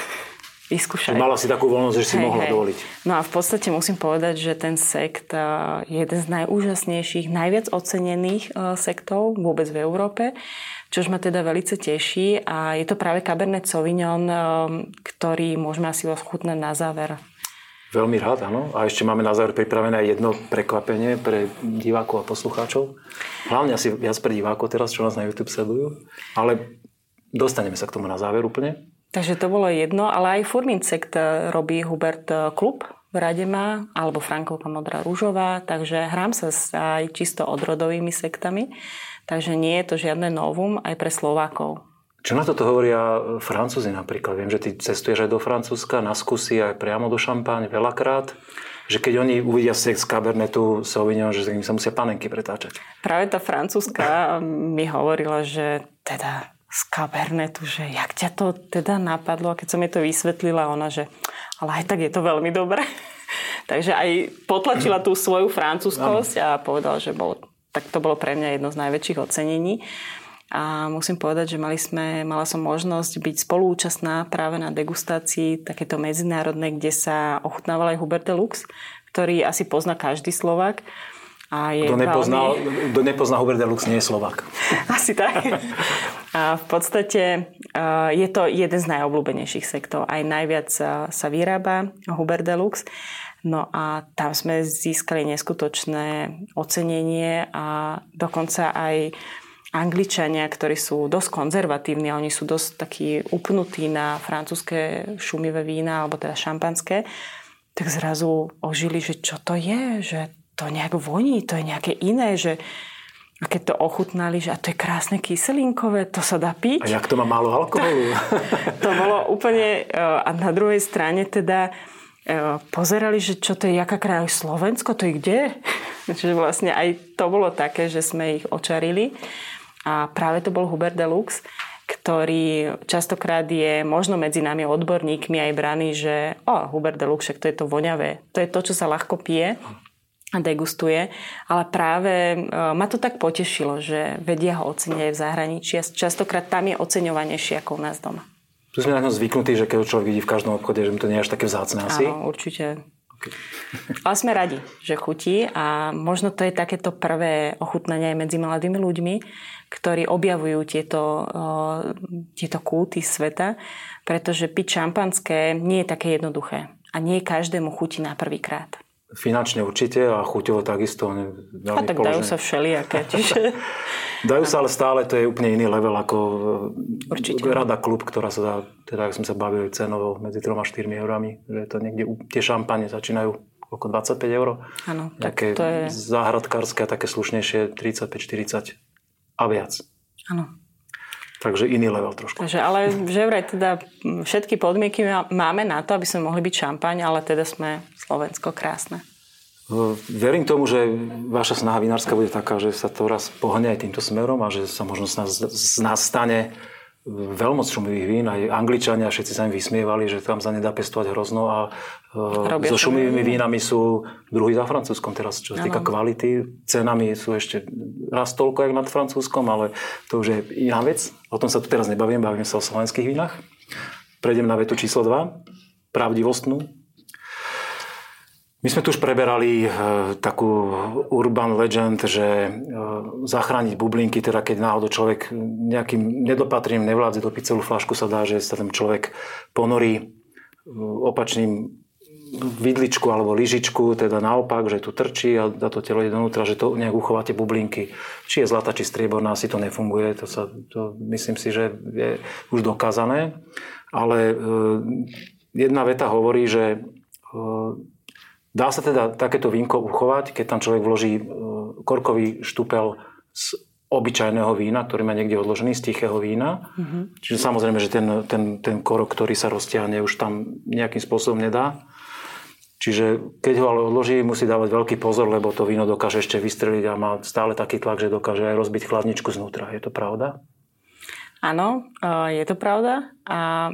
vyskúšaj. Mala si takú voľnosť, že si hej, mohla hej. dovoliť. No a v podstate musím povedať, že ten sekt e, je jeden z najúžasnejších, najviac ocenených e, sektov vôbec v Európe čož ma teda veľmi teší a je to práve Cabernet Sauvignon, um, ktorý môžeme asi ochutnať na záver. Veľmi rád, áno. A ešte máme na záver pripravené jedno prekvapenie pre divákov a poslucháčov. Hlavne asi viac pre divákov teraz, čo nás na YouTube sledujú. Ale dostaneme sa k tomu na záver úplne. Takže to bolo jedno, ale aj Furmin sekt eh, robí Hubert eh, Klub v rade má, alebo Frankovka Modrá Rúžová, takže hrám sa aj čisto odrodovými sektami. Takže nie je to žiadne novum aj pre Slovákov. Čo na toto hovoria Francúzi napríklad? Viem, že ty cestuješ aj do Francúzska, na skúsi aj priamo do Šampáň veľakrát že keď oni uvidia sex z Cabernetu Sauvignon, že im sa musia panenky pretáčať. Práve tá francúzska mi hovorila, že teda z Cabernetu, že jak ťa to teda napadlo a keď som jej to vysvetlila, ona, že ale aj tak je to veľmi dobré. Takže aj potlačila tú svoju francúzskosť a povedala, že bol tak to bolo pre mňa jedno z najväčších ocenení. A musím povedať, že mali sme, mala som možnosť byť spolúčastná práve na degustácii takéto medzinárodnej, kde sa ochutnával aj Hubert Lux, ktorý asi pozná každý Slovak. A je kto, nepozná, veľmi... kto nepozná Hubert Lux, nie je Slovak. Asi tak. A v podstate je to jeden z najobľúbenejších sektov. Aj najviac sa vyrába Hubert Lux. No a tam sme získali neskutočné ocenenie a dokonca aj Angličania, ktorí sú dosť konzervatívni oni sú dosť takí upnutí na francúzske šumivé vína alebo teda šampanské, tak zrazu ožili, že čo to je, že to nejak voní, to je nejaké iné, že a keď to ochutnali, že a to je krásne kyselinkové, to sa dá piť. A jak to má málo alkoholu? to bolo úplne... E, a na druhej strane teda e, pozerali, že čo to je, jaká kraj Slovensko, to je kde? Čiže vlastne aj to bolo také, že sme ich očarili. A práve to bol Hubert Deluxe, ktorý častokrát je možno medzi nami odborníkmi aj braný, že o, Hubert Deluxe, to je to voňavé. To je to, čo sa ľahko pije a degustuje, ale práve e, ma to tak potešilo, že vedia ho oceniť aj v zahraničí a častokrát tam je oceňovanejší ako u nás doma. Tu sme na ňom zvyknutí, že keď človek vidí v každom obchode, že mu to nie je až také vzácne asi. Áno, určite. Okay. Ale sme radi, že chutí a možno to je takéto prvé ochutnanie aj medzi mladými ľuďmi, ktorí objavujú tieto, tieto kúty sveta, pretože piť šampanské nie je také jednoduché a nie každému chutí na prvýkrát. Finančne určite a chuťovo takisto. A tak položené. dajú sa všelijaké. Čiže... dajú sa, ale stále to je úplne iný level ako e, určite. rada klub, ktorá sa dá, teda ak sme sa bavili cenovo medzi 3 a 4 eurami, že to niekde, tie šampane začínajú okolo 25 eur. Áno, tak to je... záhradkárske a také slušnejšie 35-40 a viac. Áno. Takže iný level trošku. Takže, ale že vraj teda všetky podmienky máme na to, aby sme mohli byť šampaň, ale teda sme Slovensko krásne. Verím tomu, že vaša snaha vinárska bude taká, že sa to raz pohne aj týmto smerom a že sa možno z nás, z nás stane veľmoc šumivých vín, aj Angličania všetci sa im vysmievali, že tam sa nedá pestovať hrozno a e, Robia so šumivými vínami sú druhý za Francúzskom teraz, čo sa týka kvality. Cenami sú ešte raz toľko, jak nad Francúzskom, ale to už je iná vec. O tom sa tu teraz nebavím, bavím sa o slovenských vínach. Prejdem na vetu číslo 2, pravdivostnú. My sme tu už preberali e, takú urban legend, že e, zachrániť bublinky, teda keď náhodou človek nejakým nedopatrením nevládze dopiť celú flašku, sa dá, že sa ten človek ponorí e, opačným vidličku alebo lyžičku, teda naopak, že tu trčí a to telo ide donútra, že to nejak uchováte bublinky. Či je zlata, či strieborná, asi to nefunguje, to, sa, to myslím si, že je už dokázané. Ale e, jedna veta hovorí, že e, Dá sa teda takéto vínko uchovať, keď tam človek vloží e, korkový štupel z obyčajného vína, ktorý má niekde odložený z tichého vína. Mm-hmm. Čiže samozrejme, že ten, ten, ten korok, ktorý sa roztiahne, už tam nejakým spôsobom nedá. Čiže keď ho ale odloží, musí dávať veľký pozor, lebo to víno dokáže ešte vystreliť a má stále taký tlak, že dokáže aj rozbiť chladničku znútra. Je to pravda? Áno, je to pravda. A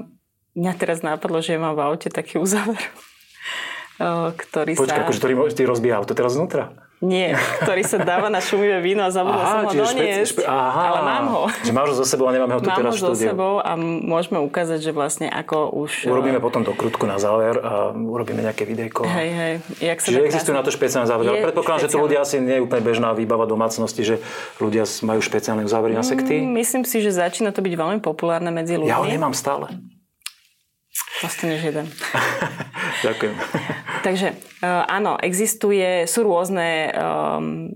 mňa teraz napadlo, že mám v aute taký uzáver ktorý Počkaj, sa... akože ktorý ty rozbíja auto teraz znútra? Nie, ktorý sa dáva na šumivé víno a zabudla som ho doniesť, špe, aha, ale mám ho. Že máš ho so sebou a nemáme ho tu mám teraz ho so sebou a môžeme ukázať, že vlastne ako už... Urobíme potom to krutku na záver a urobíme nejaké videjko. Hej, hej. Jak sa Čiže existujú na to špeciálne závery. Ale predpokladám, že to ľudia asi nie je úplne bežná výbava domácnosti, že ľudia majú špeciálne závery na sekty. Mm, myslím si, že začína to byť veľmi populárne medzi ľuďmi. Ja ho nemám stále. Dostaneš jeden. Ďakujem. Takže uh, áno, existuje, sú rôzne, um,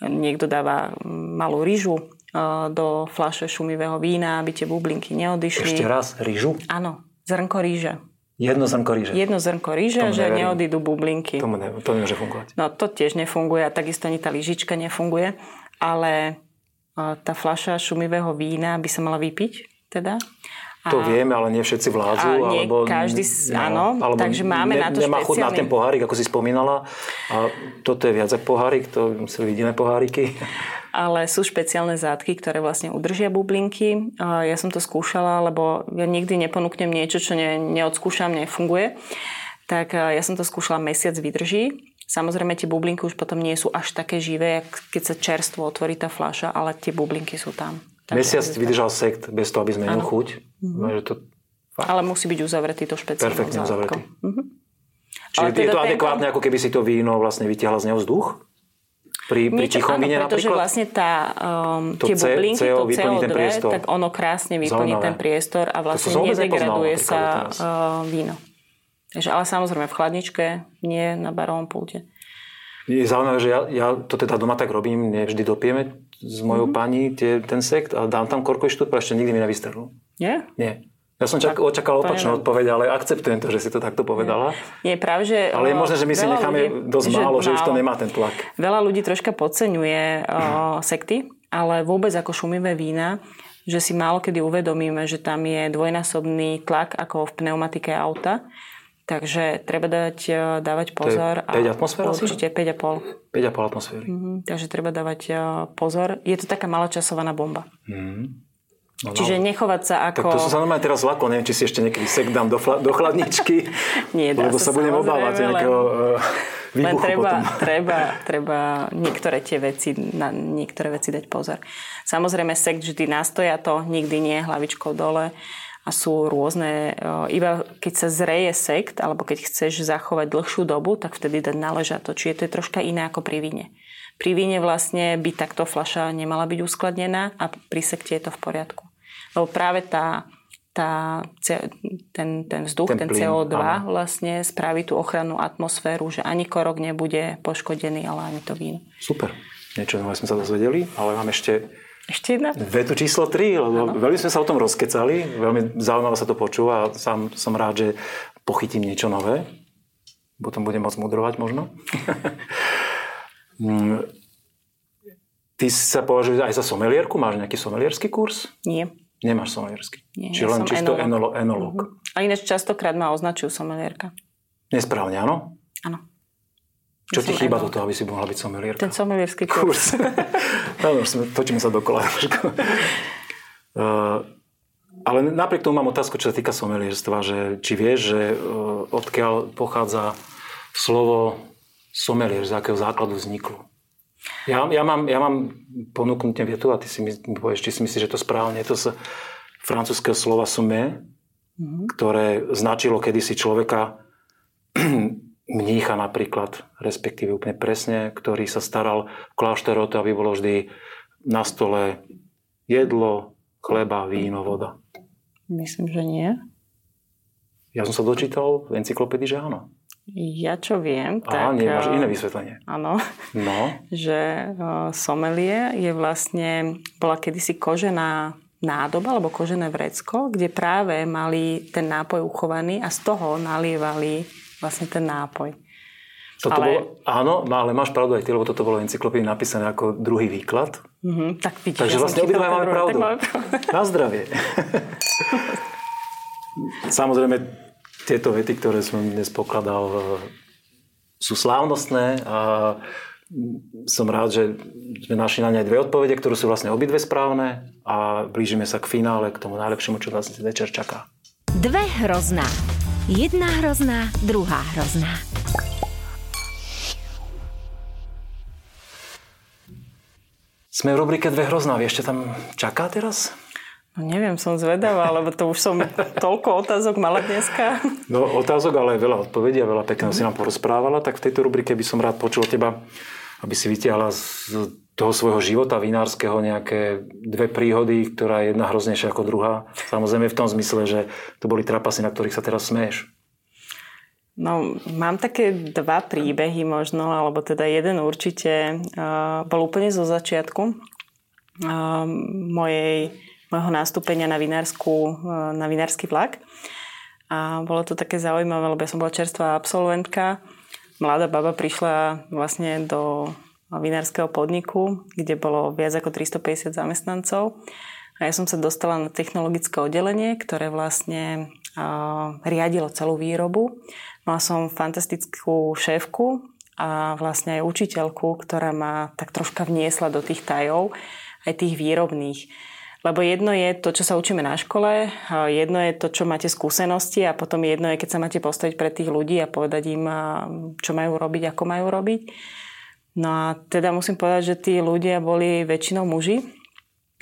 niekto dáva malú rýžu uh, do fľaše šumivého vína, aby tie bublinky neodišli. Ešte raz, rýžu? Áno, zrnko rýže. Jedno zrnko ríže. Jedno zrnko ríže, že neverím. neodídu bublinky. Tomu ne, to nemôže fungovať. No to tiež nefunguje a takisto ani tá lyžička nefunguje, ale tá fľaša šumivého vína by sa mala vypiť teda to vieme, ale nie všetci vládzu. A nie alebo, každý, no, áno, alebo takže máme ne, na to nemá špeciálny... chud na ten pohárik, ako si spomínala. A toto je viac ako pohárik, to museli vidíme poháriky. Ale sú špeciálne zátky, ktoré vlastne udržia bublinky. Ja som to skúšala, lebo ja nikdy neponúknem niečo, čo ne, neodskúšam, nefunguje. Tak ja som to skúšala, mesiac vydrží. Samozrejme, tie bublinky už potom nie sú až také živé, keď sa čerstvo otvorí tá fľaša, ale tie bublinky sú tam. Mesiac vydržal sekt bez toho, aby zmenil Áno. chuť. Mm-hmm. To, Ale musí byť uzavretý to špeciálnou Perfektne uzavretý. Mhm. čiže Ale je teda to adekvátne, ako keby si to víno vlastne vytiahla z neho vzduch? Pri, pri Niečo, áno, pretože napríklad? vlastne tá, um, To tie C- bublinky, CO to vyplní ten CO2, priestor. tak ono krásne vyplní Zaujímavé. ten priestor a vlastne nedegraduje sa uh, víno. Takže, ale samozrejme v chladničke, nie na barovom pulte. Je zaujímavé, že ja, ja to teda doma tak robím, nevždy dopijeme s mojou Mhm. pani tie, ten sekt a dám tam korkový štúr, ešte nikdy mi nevystrelil. Nie? Nie. Ja som čak, očakal opačnú odpoveď, ale akceptujem to, že si to takto povedala. Nie, práve, že... Ale je možné, že my si necháme ľudí- dosť málo, že už to nemá ten tlak. Veľa ľudí troška podceňuje uh, sekty, ale vôbec ako šumivé vína, že si málo kedy uvedomíme, že tam je dvojnásobný tlak ako v pneumatike auta. Takže treba dať, uh, dávať pozor. To je 5 atmosfér? Určite 5,5. 5,5 atmosféry. Mhm, takže treba dávať uh, pozor. Je to taká malá časovaná bomba. No, Čiže nechovať sa Tak ako... to som sa normálne teraz zlakol, neviem, či si ešte niekedy sek dám do, fla, do chladničky, Nie, dá lebo sa sa budem obávať len- nejakého uh, Len výbuchu treba, potom. treba, treba niektoré tie veci, na niektoré veci dať pozor. Samozrejme, sekt vždy nastoja to, nikdy nie hlavičkou dole a sú rôzne, e, iba keď sa zreje sekt, alebo keď chceš zachovať dlhšiu dobu, tak vtedy dať naležato. Čiže to je troška iné ako pri víne. Pri víne vlastne by takto fľaša nemala byť uskladnená a pri sekte je to v poriadku. Lebo práve tá, tá, ten, ten vzduch, Ten ten, plyn, CO2 áno. vlastne spraví tú ochrannú atmosféru, že ani korok nebude poškodený, ale ani to víno. Super. Niečo nové sme sa dozvedeli, ale mám ešte Ešte jedna? vetu číslo 3, lebo veľmi sme sa o tom rozkecali, veľmi zaujímavé sa to počúva a sám som rád, že pochytím niečo nové. Potom budem môcť mudrovať možno. Mm, Ty sa považuješ aj za somelierku? Máš nejaký somelierský kurz? Nie. Nemáš somelierský. Nie, Čiže ja len čisto enolog. enolo, enolog. A ináč častokrát ma označujú somelierka. Nesprávne, áno? Áno. Čo ti chýba do toho, aby si mohla byť somelierka? Ten somelierský kurz. Áno, točíme sa dokola. Uh, ale napriek tomu mám otázku, čo sa týka somelierstva, že či vieš, že uh, odkiaľ pochádza slovo somelier, z akého základu vzniklo. Ja, ja, mám, ja mám ponúknutie vietu a ty si mi povieš, či si myslíš, že to správne. Je to z francúzského slova sommet, ktoré značilo kedysi človeka, mnícha napríklad, respektíve úplne presne, ktorý sa staral v kláštore o to, aby bolo vždy na stole jedlo, chleba, víno, voda. Myslím, že nie. Ja som sa dočítal v encyklopédii, že áno. Ja čo viem, Á, tak... nie, máš eh, iné vysvetlenie. Áno, No, že eh, somelie je vlastne, bola kedysi kožená nádoba alebo kožené vrecko, kde práve mali ten nápoj uchovaný a z toho nalievali vlastne ten nápoj. toto Ale- bolo, áno, no, ale máš pravdu aj ty, lebo toto bolo v encyklopédii napísané ako druhý výklad. Mhm, tak vidíš, Takže ja vlastne obidva máme pravdu. tak máme pravdu. Na zdravie. Samozrejme, tieto vety, ktoré som dnes pokladal, e, sú slávnostné a som rád, že sme našli na ne aj dve odpovede, ktoré sú vlastne obidve správne a blížime sa k finále, k tomu najlepšiemu, čo nás večer čaká. Dve hrozná. Jedna hrozná, druhá hrozná. Sme v rubrike Dve hrozná. Vieš, čo tam čaká teraz? No neviem, som zvedavá, lebo to už som toľko otázok mala dneska. No, otázok, ale veľa odpovedí a veľa pekného si nám porozprávala, tak v tejto rubrike by som rád počul teba, aby si vytiahla z toho svojho života vinárskeho nejaké dve príhody, ktorá je jedna hroznejšia ako druhá. Samozrejme v tom zmysle, že to boli trapasy, na ktorých sa teraz smeješ. No, mám také dva príbehy možno, alebo teda jeden určite uh, bol úplne zo začiatku uh, mojej, mojho nástupenia na, vinárskú, uh, na vinársky vlak. A bolo to také zaujímavé, lebo ja som bola čerstvá absolventka. Mladá baba prišla vlastne do vinárskeho podniku, kde bolo viac ako 350 zamestnancov. A ja som sa dostala na technologické oddelenie, ktoré vlastne riadilo celú výrobu. Mala som fantastickú šéfku a vlastne aj učiteľku, ktorá ma tak troška vniesla do tých tajov, aj tých výrobných. Lebo jedno je to, čo sa učíme na škole, jedno je to, čo máte skúsenosti a potom jedno je, keď sa máte postaviť pred tých ľudí a povedať im, čo majú robiť, ako majú robiť. No a teda musím povedať, že tí ľudia boli väčšinou muži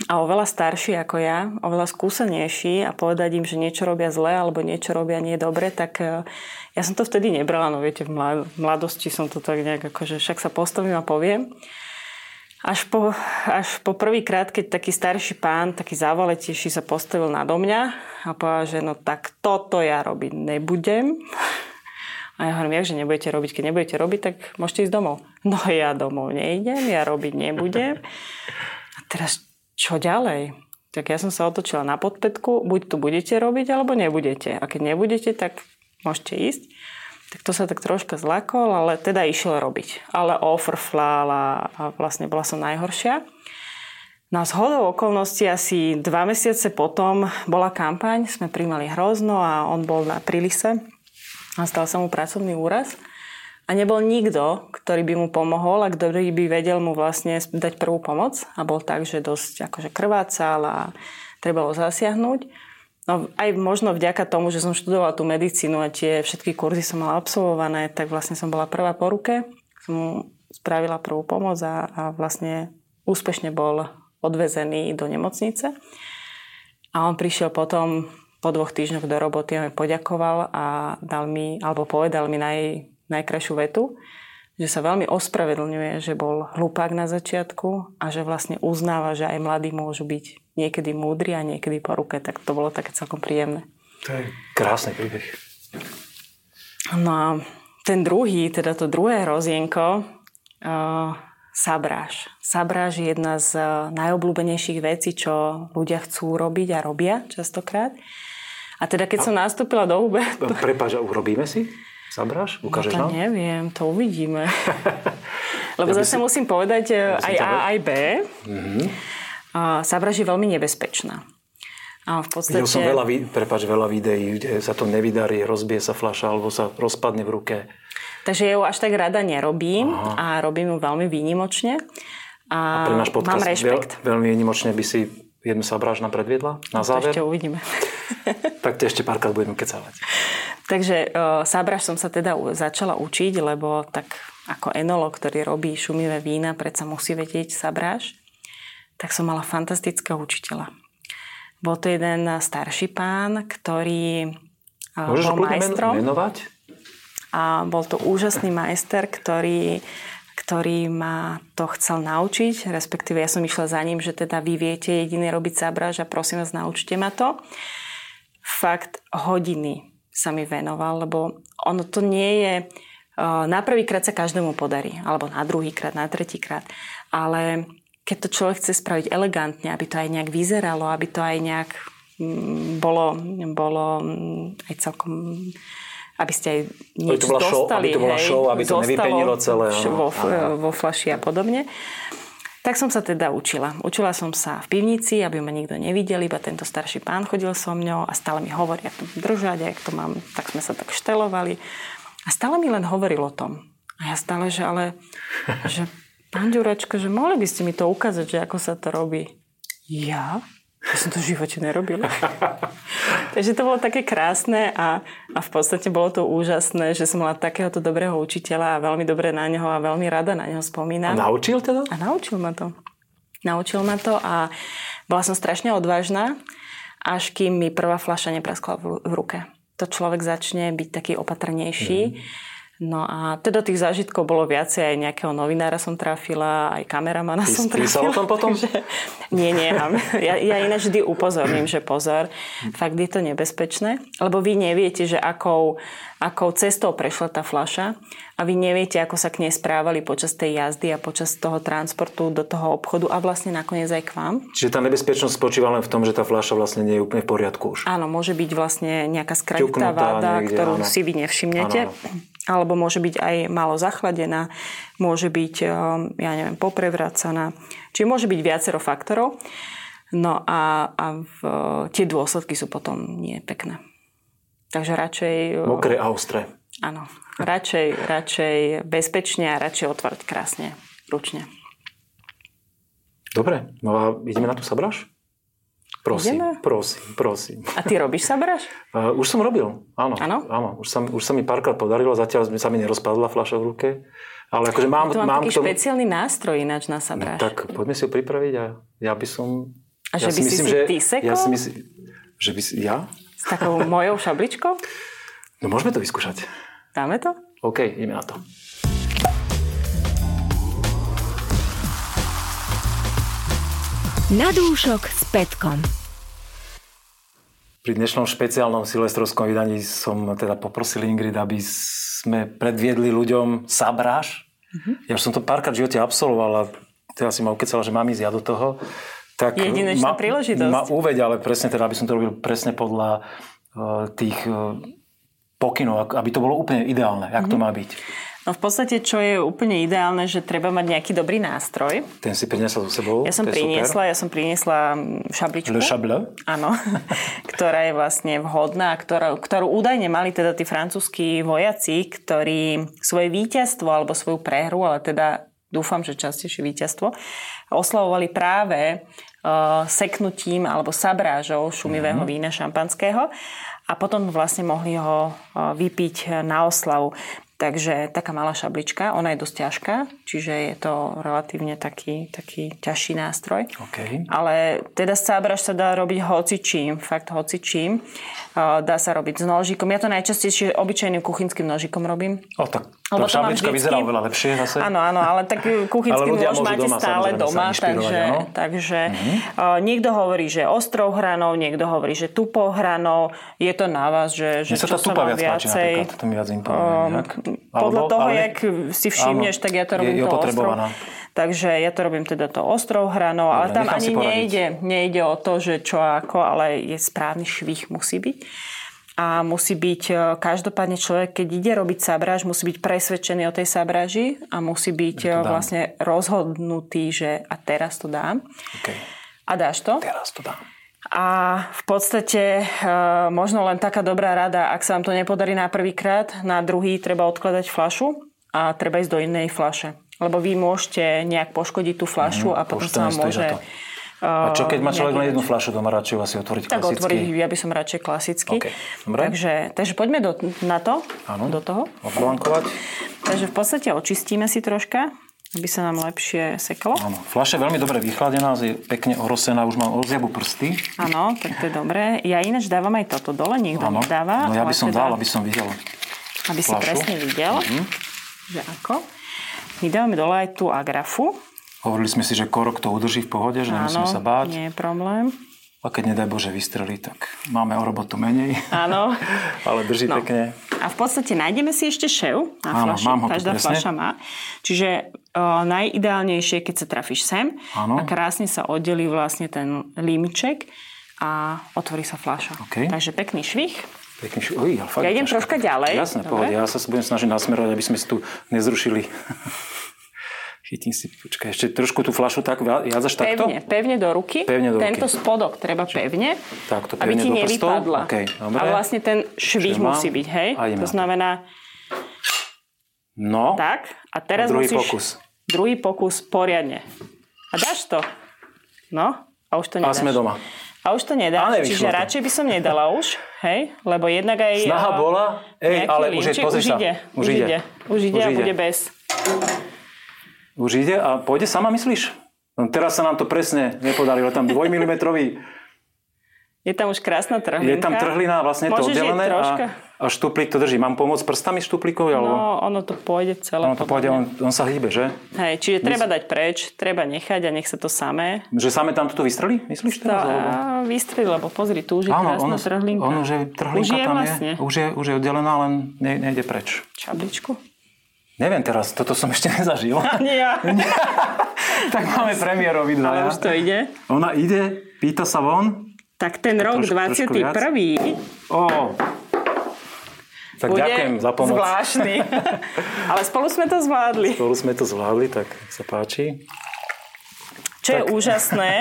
a oveľa starší ako ja, oveľa skúsenejší a povedať im, že niečo robia zle alebo niečo robia nie dobre, tak e, ja som to vtedy nebrala, no viete, v mladosti som to tak nejak akože však sa postavím a poviem. Až po, až po prvýkrát, keď taký starší pán, taký závaletejší sa postavil nado mňa a povedal, že no tak toto ja robiť nebudem. A ja hovorím, že nebudete robiť. Keď nebudete robiť, tak môžete ísť domov. No ja domov nejdem, ja robiť nebudem. A teraz čo ďalej? Tak ja som sa otočila na podpätku, buď tu budete robiť, alebo nebudete. A keď nebudete, tak môžete ísť. Tak to sa tak troška zlakol, ale teda išiel robiť. Ale ofrflal a, vlastne bola som najhoršia. No a z hodou okolností asi dva mesiace potom bola kampaň, sme príjmali hrozno a on bol na prílise a stal sa mu pracovný úraz. A nebol nikto, ktorý by mu pomohol a ktorý by vedel mu vlastne dať prvú pomoc. A bol tak, že dosť akože krvácal a treba ho zasiahnuť. No aj možno vďaka tomu, že som študovala tú medicínu a tie všetky kurzy som mala absolvované, tak vlastne som bola prvá po ruke. Som mu spravila prvú pomoc a, a vlastne úspešne bol odvezený do nemocnice. A on prišiel potom po dvoch týždňoch do roboty a mi poďakoval a dal mi, alebo povedal mi naj, najkrajšiu vetu, že sa veľmi ospravedlňuje, že bol hlupák na začiatku a že vlastne uznáva, že aj mladí môžu byť niekedy múdri a niekedy po ruke. Tak to bolo také celkom príjemné. To je krásny príbeh. No a ten druhý, teda to druhé hrozienko, uh, sabráž. Sabráž je jedna z najobľúbenejších vecí, čo ľudia chcú robiť a robia častokrát. A teda keď a... som nastúpila do UB... To... Prepáč, urobíme si? Zabráš? Ukážeš no to nám? neviem, to uvidíme. Lebo ja zase si... musím povedať ja aj A, aj B. Mm-hmm. Je veľmi nebezpečná. A v podstate... Videl som veľa, prepáč, veľa videí, kde sa to nevydarí, rozbije sa fľaša alebo sa rozpadne v ruke. Takže ju až tak rada nerobím Aha. a robím ju veľmi výnimočne. A, a pre náš podcast mám rešpekt. Veľ, veľmi výnimočne by si jednu sabráž nám predviedla na záver. To ešte uvidíme. tak to ešte párkrát budeme kecávať. Takže uh, sábraž som sa teda začala učiť, lebo tak ako enolog, ktorý robí šumivé vína, predsa musí vedieť sabráž. Tak som mala fantastického učiteľa. Bol to jeden starší pán, ktorý uh, Môžeš bol majstrom. menovať? A bol to úžasný majster, ktorý ktorý ma to chcel naučiť, respektíve ja som išla za ním, že teda vy viete jediný robiť sabráž a prosím vás, naučte ma to. Fakt hodiny sa mi venoval, lebo ono to nie je... Na prvýkrát sa každému podarí, alebo na druhýkrát, na tretíkrát. Ale keď to človek chce spraviť elegantne, aby to aj nejak vyzeralo, aby to aj nejak mm, bolo, bolo mm, aj celkom aby ste aj niečo aby to dostali. Show, aby to bola show, aby to nevypenilo celé. Vo, vo flaši a podobne. Tak som sa teda učila. Učila som sa v pivnici, aby ma nikto nevidel, iba tento starší pán chodil so mňou a stále mi hovorí, ako to držať, ako to mám. Tak sme sa tak štelovali. A stále mi len hovoril o tom. A ja stále, že ale, že pán Ďuračko, že mohli by ste mi to ukázať, že ako sa to robí. Ja? Ja som to v živote nerobila. Takže to bolo také krásne a, a v podstate bolo to úžasné, že som mala takéhoto dobrého učiteľa a veľmi dobre na neho a veľmi rada na neho spomínam. A naučil teda? A naučil ma to. Naučil ma to a bola som strašne odvážna, až kým mi prvá fľaša nepraskla v, v ruke. To človek začne byť taký opatrnejší. Mm No a teda tých zážitkov bolo viacej, aj nejakého novinára som trafila, aj kameramana Ty, som trafila. O tom potom? Takže, nie, nie. Ja, ja ináč vždy upozorním, že pozor, fakt je to nebezpečné, lebo vy neviete, že akou, akou cestou prešla tá fľaša a vy neviete, ako sa k nej správali počas tej jazdy a počas toho transportu do toho obchodu a vlastne nakoniec aj k vám. Čiže tá nebezpečnosť spočíva len v tom, že tá fľaša vlastne nie je úplne v poriadku už. Áno, môže byť vlastne nejaká skratitá váda, niekde, ktorú áno. si vy nevšimnete. Áno, áno alebo môže byť aj málo zachladená, môže byť, eh, ja neviem, poprevracaná. Čiže môže byť viacero faktorov. No a, a v, tie dôsledky sú potom nie pekné. Takže radšej... Eh, Mokré a ostré. Áno. Radšej, radšej bezpečne a radšej otvoriť krásne, ručne. Dobre, no a ideme na tú sabráž? Prosím, Ideme? prosím, prosím. A ty robíš sabráž? Uh, už som robil, áno. Áno? Áno, už sa, už sa mi párkrát podarilo, zatiaľ sa mi nerozpadla fľaša v ruke. Ale akože mám, to mám mám taký tomu... špeciálny nástroj ináč na sabráž. No, tak poďme si ho pripraviť a ja by som A že by si si ty sekol? Ja si myslím, že by si... Ja? S takou mojou šabličkou? No môžeme to vyskúšať. Dáme to? OK, ideme na to. Na dúšok s Petkom. Pri dnešnom špeciálnom silvestrovskom vydaní som teda poprosil Ingrid, aby sme predviedli ľuďom sabráž. Mm-hmm. Ja už som to párkrát v živote absolvoval a teraz si ma ukecala, že mám ísť ja do toho. Tak Jedinečná ma, príležitosť. Ma uveď, ale presne teda, aby som to robil presne podľa uh, tých uh, pokynov, aby to bolo úplne ideálne, jak mm-hmm. to má byť. No v podstate, čo je úplne ideálne, že treba mať nejaký dobrý nástroj. Ten si priniesla so sebou? Ja som priniesla, ja som priniesla mm, šabličku. Le chable? Áno, ktorá je vlastne vhodná, ktorá, ktorú údajne mali teda tí francúzskí vojaci, ktorí svoje víťazstvo alebo svoju prehru, ale teda dúfam, že častejšie víťazstvo, oslavovali práve uh, seknutím alebo sabrážou šumivého mm-hmm. vína šampanského a potom vlastne mohli ho uh, vypiť na oslavu. Takže taká malá šablička, ona je dosť ťažká, čiže je to relatívne taký, taký ťažší nástroj. Okay. Ale teda sábraž sa dá robiť hocičím, fakt hocičím. Dá sa robiť s nožikom. Ja to najčastejšie obyčajným kuchynským nožikom robím. O, tak tá šablička vždycky... vyzerá oveľa lepšie zase. Áno, áno, ale tak kuchynský nôž máte doma, stále doma, takže, takže mm-hmm. uh, niekto hovorí, že ostrou hranou, niekto hovorí, že tupou hranou. Je to na vás, že, že čo sa, sa vám viacej... Páči, to mi viac imponuje, um, podľa Alebo, toho, ale... jak si všimneš, áno, tak ja to robím je, je to ostrou. Takže ja to robím teda to ostrou hranou, ale tam ani nejde, nejde o to, že čo ako, ale je správny švih musí byť. A musí byť, e, každopádne človek, keď ide robiť sabráž, musí byť presvedčený o tej sabráži a musí byť e, vlastne rozhodnutý, že a teraz to dám. Okay. A dáš to? Teraz to dám. A v podstate e, možno len taká dobrá rada, ak sa vám to nepodarí na prvýkrát, na druhý treba odkladať flašu a treba ísť do inej flaše. Lebo vy môžete nejak poškodiť tú flašu mm, a potom sa vám môže... A čo keď má človek len jednu fľašu doma, radšej asi otvoriť tak klasicky? Tak otvoriť, ja by som radšej klasicky. Okay. Takže, takže poďme do, na to, ano. do toho. Odblankovať. Takže v podstate očistíme si troška aby sa nám lepšie seklo. Áno, fľaša je veľmi dobre vychladená, je pekne orosená, už mám ozjabu prsty. Áno, tak to je dobré. Ja ináč dávam aj toto dole, niekto ano. nedáva. No ja by som teda, dal, aby som videl Aby fľašu. si presne videl, uh-huh. že ako. My dávame dole aj tú agrafu. Hovorili sme si, že korok to udrží v pohode, že nemusíme sa báť. nie je problém. A keď nedaj Bože vystrelí, tak máme o robotu menej. Áno. Ale drží no. pekne. A v podstate nájdeme si ešte šev na Áno, flaši. Mám ho Každá fľaša má. Čiže o, najideálnejšie, keď sa trafíš sem Áno. a krásne sa oddelí vlastne ten límiček a otvorí sa fľaša. Okay. Takže pekný švih. Pekný švih. Uj, ja idem troška ďalej. Jasné, pohode. Ja sa budem snažiť nasmerovať, aby sme si tu nezrušili Chytím si, počkaj, ešte trošku tú flašu tak jazdaš takto? Pevne, pevne do ruky. Pevne do Tento ruky. spodok treba pevne, tak, to pevne aby ti nevypadla. Okay, dobre. A vlastne ten švih musí byť, hej? To znamená... No. Tak, a teraz a druhý musíš... pokus. Druhý pokus poriadne. A dáš to. No, a už to nedáš. A sme doma. A už to nedáš, čiže to. radšej by som nedala už, hej? Lebo jednak aj... Snaha bola, ej, ale už je, pozri už ide, už ide, už ide a bude bez. Už ide a pôjde sama, myslíš? No, teraz sa nám to presne nepodarilo. Tam 2 mm. Je tam už krásna trhlina. Je tam trhlina, vlastne Môžeš to oddelené a, a štuplík to drží. Mám pomôcť prstami štuplíkovi? Alebo... No, ono to pôjde celé. Ono to pôjde, on, on sa hýbe, že? Hej, čiže treba dať preč, treba nechať a nech sa to samé. Že samé tam toto vystrelí, myslíš teraz? Tá, vystrelí, lebo pozri, tu už je Áno, krásna ono, trhlinka. Ono, že trhlinka už je tam vlastne. je, už je, už je oddelená, len ne, nejde preč. Čabličku? Neviem teraz, toto som ešte nezažil. Ani ja. tak máme premiéru obidva. Ale už to ide. Ona ide, pýta sa von. Tak ten rok troš, 21. Ó. Tak bude ďakujem za pomoc. zvláštny. Ale spolu sme to zvládli. Spolu sme to zvládli, tak sa páči. Čo tak. je úžasné,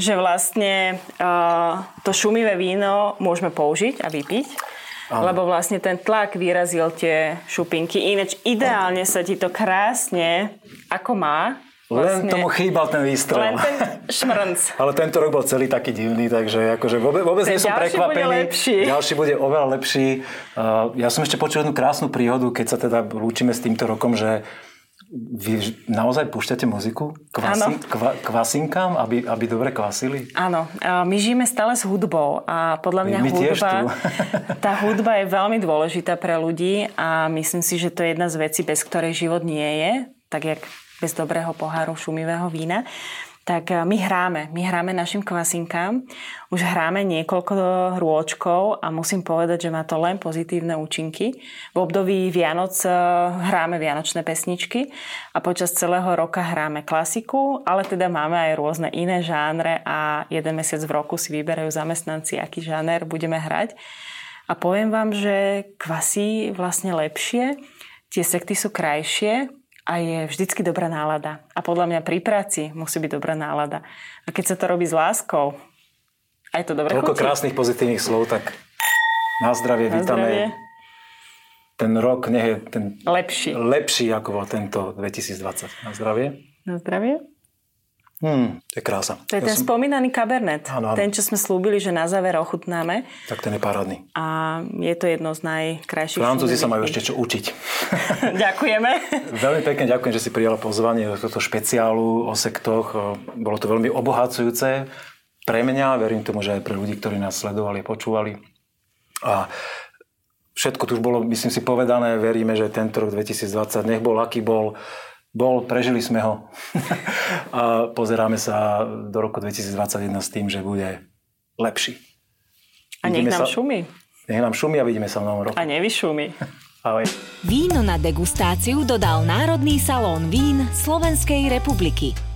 že vlastne uh, to šumivé víno môžeme použiť a vypiť Áno. Lebo vlastne ten tlak vyrazil tie šupinky. Ináč ideálne sa ti to krásne, ako má, Vlastne, len tomu chýbal ten výstrel. Len ten šmrnc. Ale tento rok bol celý taký divný, takže akože vôbec, vôbec nie som prekvapený. Bude lepší. Ďalší bude oveľa lepší. Uh, ja som ešte počul jednu krásnu príhodu, keď sa teda lúčime s týmto rokom, že Vy naozaj púšťate muziku kvasi, kva, kvasinkám, aby, aby dobre kvasili? Áno, my žijeme stále s hudbou a podľa mňa My hudba, tá hudba je veľmi dôležitá pre ľudí a myslím si, že to je jedna z vecí, bez ktorej život nie je, tak jak bez dobrého poháru šumivého vína tak eh, my hráme. My hráme našim kvasinkám. Už hráme niekoľko rôčkov a musím povedať, že má to len pozitívne účinky. V období Vianoc eh, hráme vianočné pesničky a počas celého roka hráme klasiku, ale teda máme aj rôzne iné žánre a jeden mesiac v roku si vyberajú zamestnanci, aký žáner budeme hrať. A poviem vám, že kvasí vlastne lepšie, tie sekty sú krajšie, a je vždycky dobrá nálada. A podľa mňa pri práci musí byť dobrá nálada. A keď sa to robí s láskou, aj to dobre Toľko krásnych pozitívnych slov, tak na zdravie na vítame. Zdravie. Ten rok nech je ten lepší. lepší ako bol tento 2020. Na zdravie. Na zdravie. Hmm, to je krása. To je ja ten som... spomínaný kabernet. Áno, áno. Ten, čo sme slúbili, že na záver ochutnáme. Tak ten je parádny. A je to jedno z najkrajších. Francúzi sa majú ešte čo učiť. Ďakujeme. veľmi pekne ďakujem, že si prijala pozvanie do tohto špeciálu o sektoch. Bolo to veľmi obohacujúce pre mňa, verím tomu, že aj pre ľudí, ktorí nás sledovali a počúvali. A všetko tu už bolo, myslím si, povedané. Veríme, že tento rok 2020 nech bol, aký bol, bol, prežili sme ho a pozeráme sa do roku 2021 s tým, že bude lepší. A nech nám sa, šumí. Nech nám šumí a vidíme sa v novom roku. A nevyšumí. Ahoj. Víno na degustáciu dodal Národný salón vín Slovenskej republiky.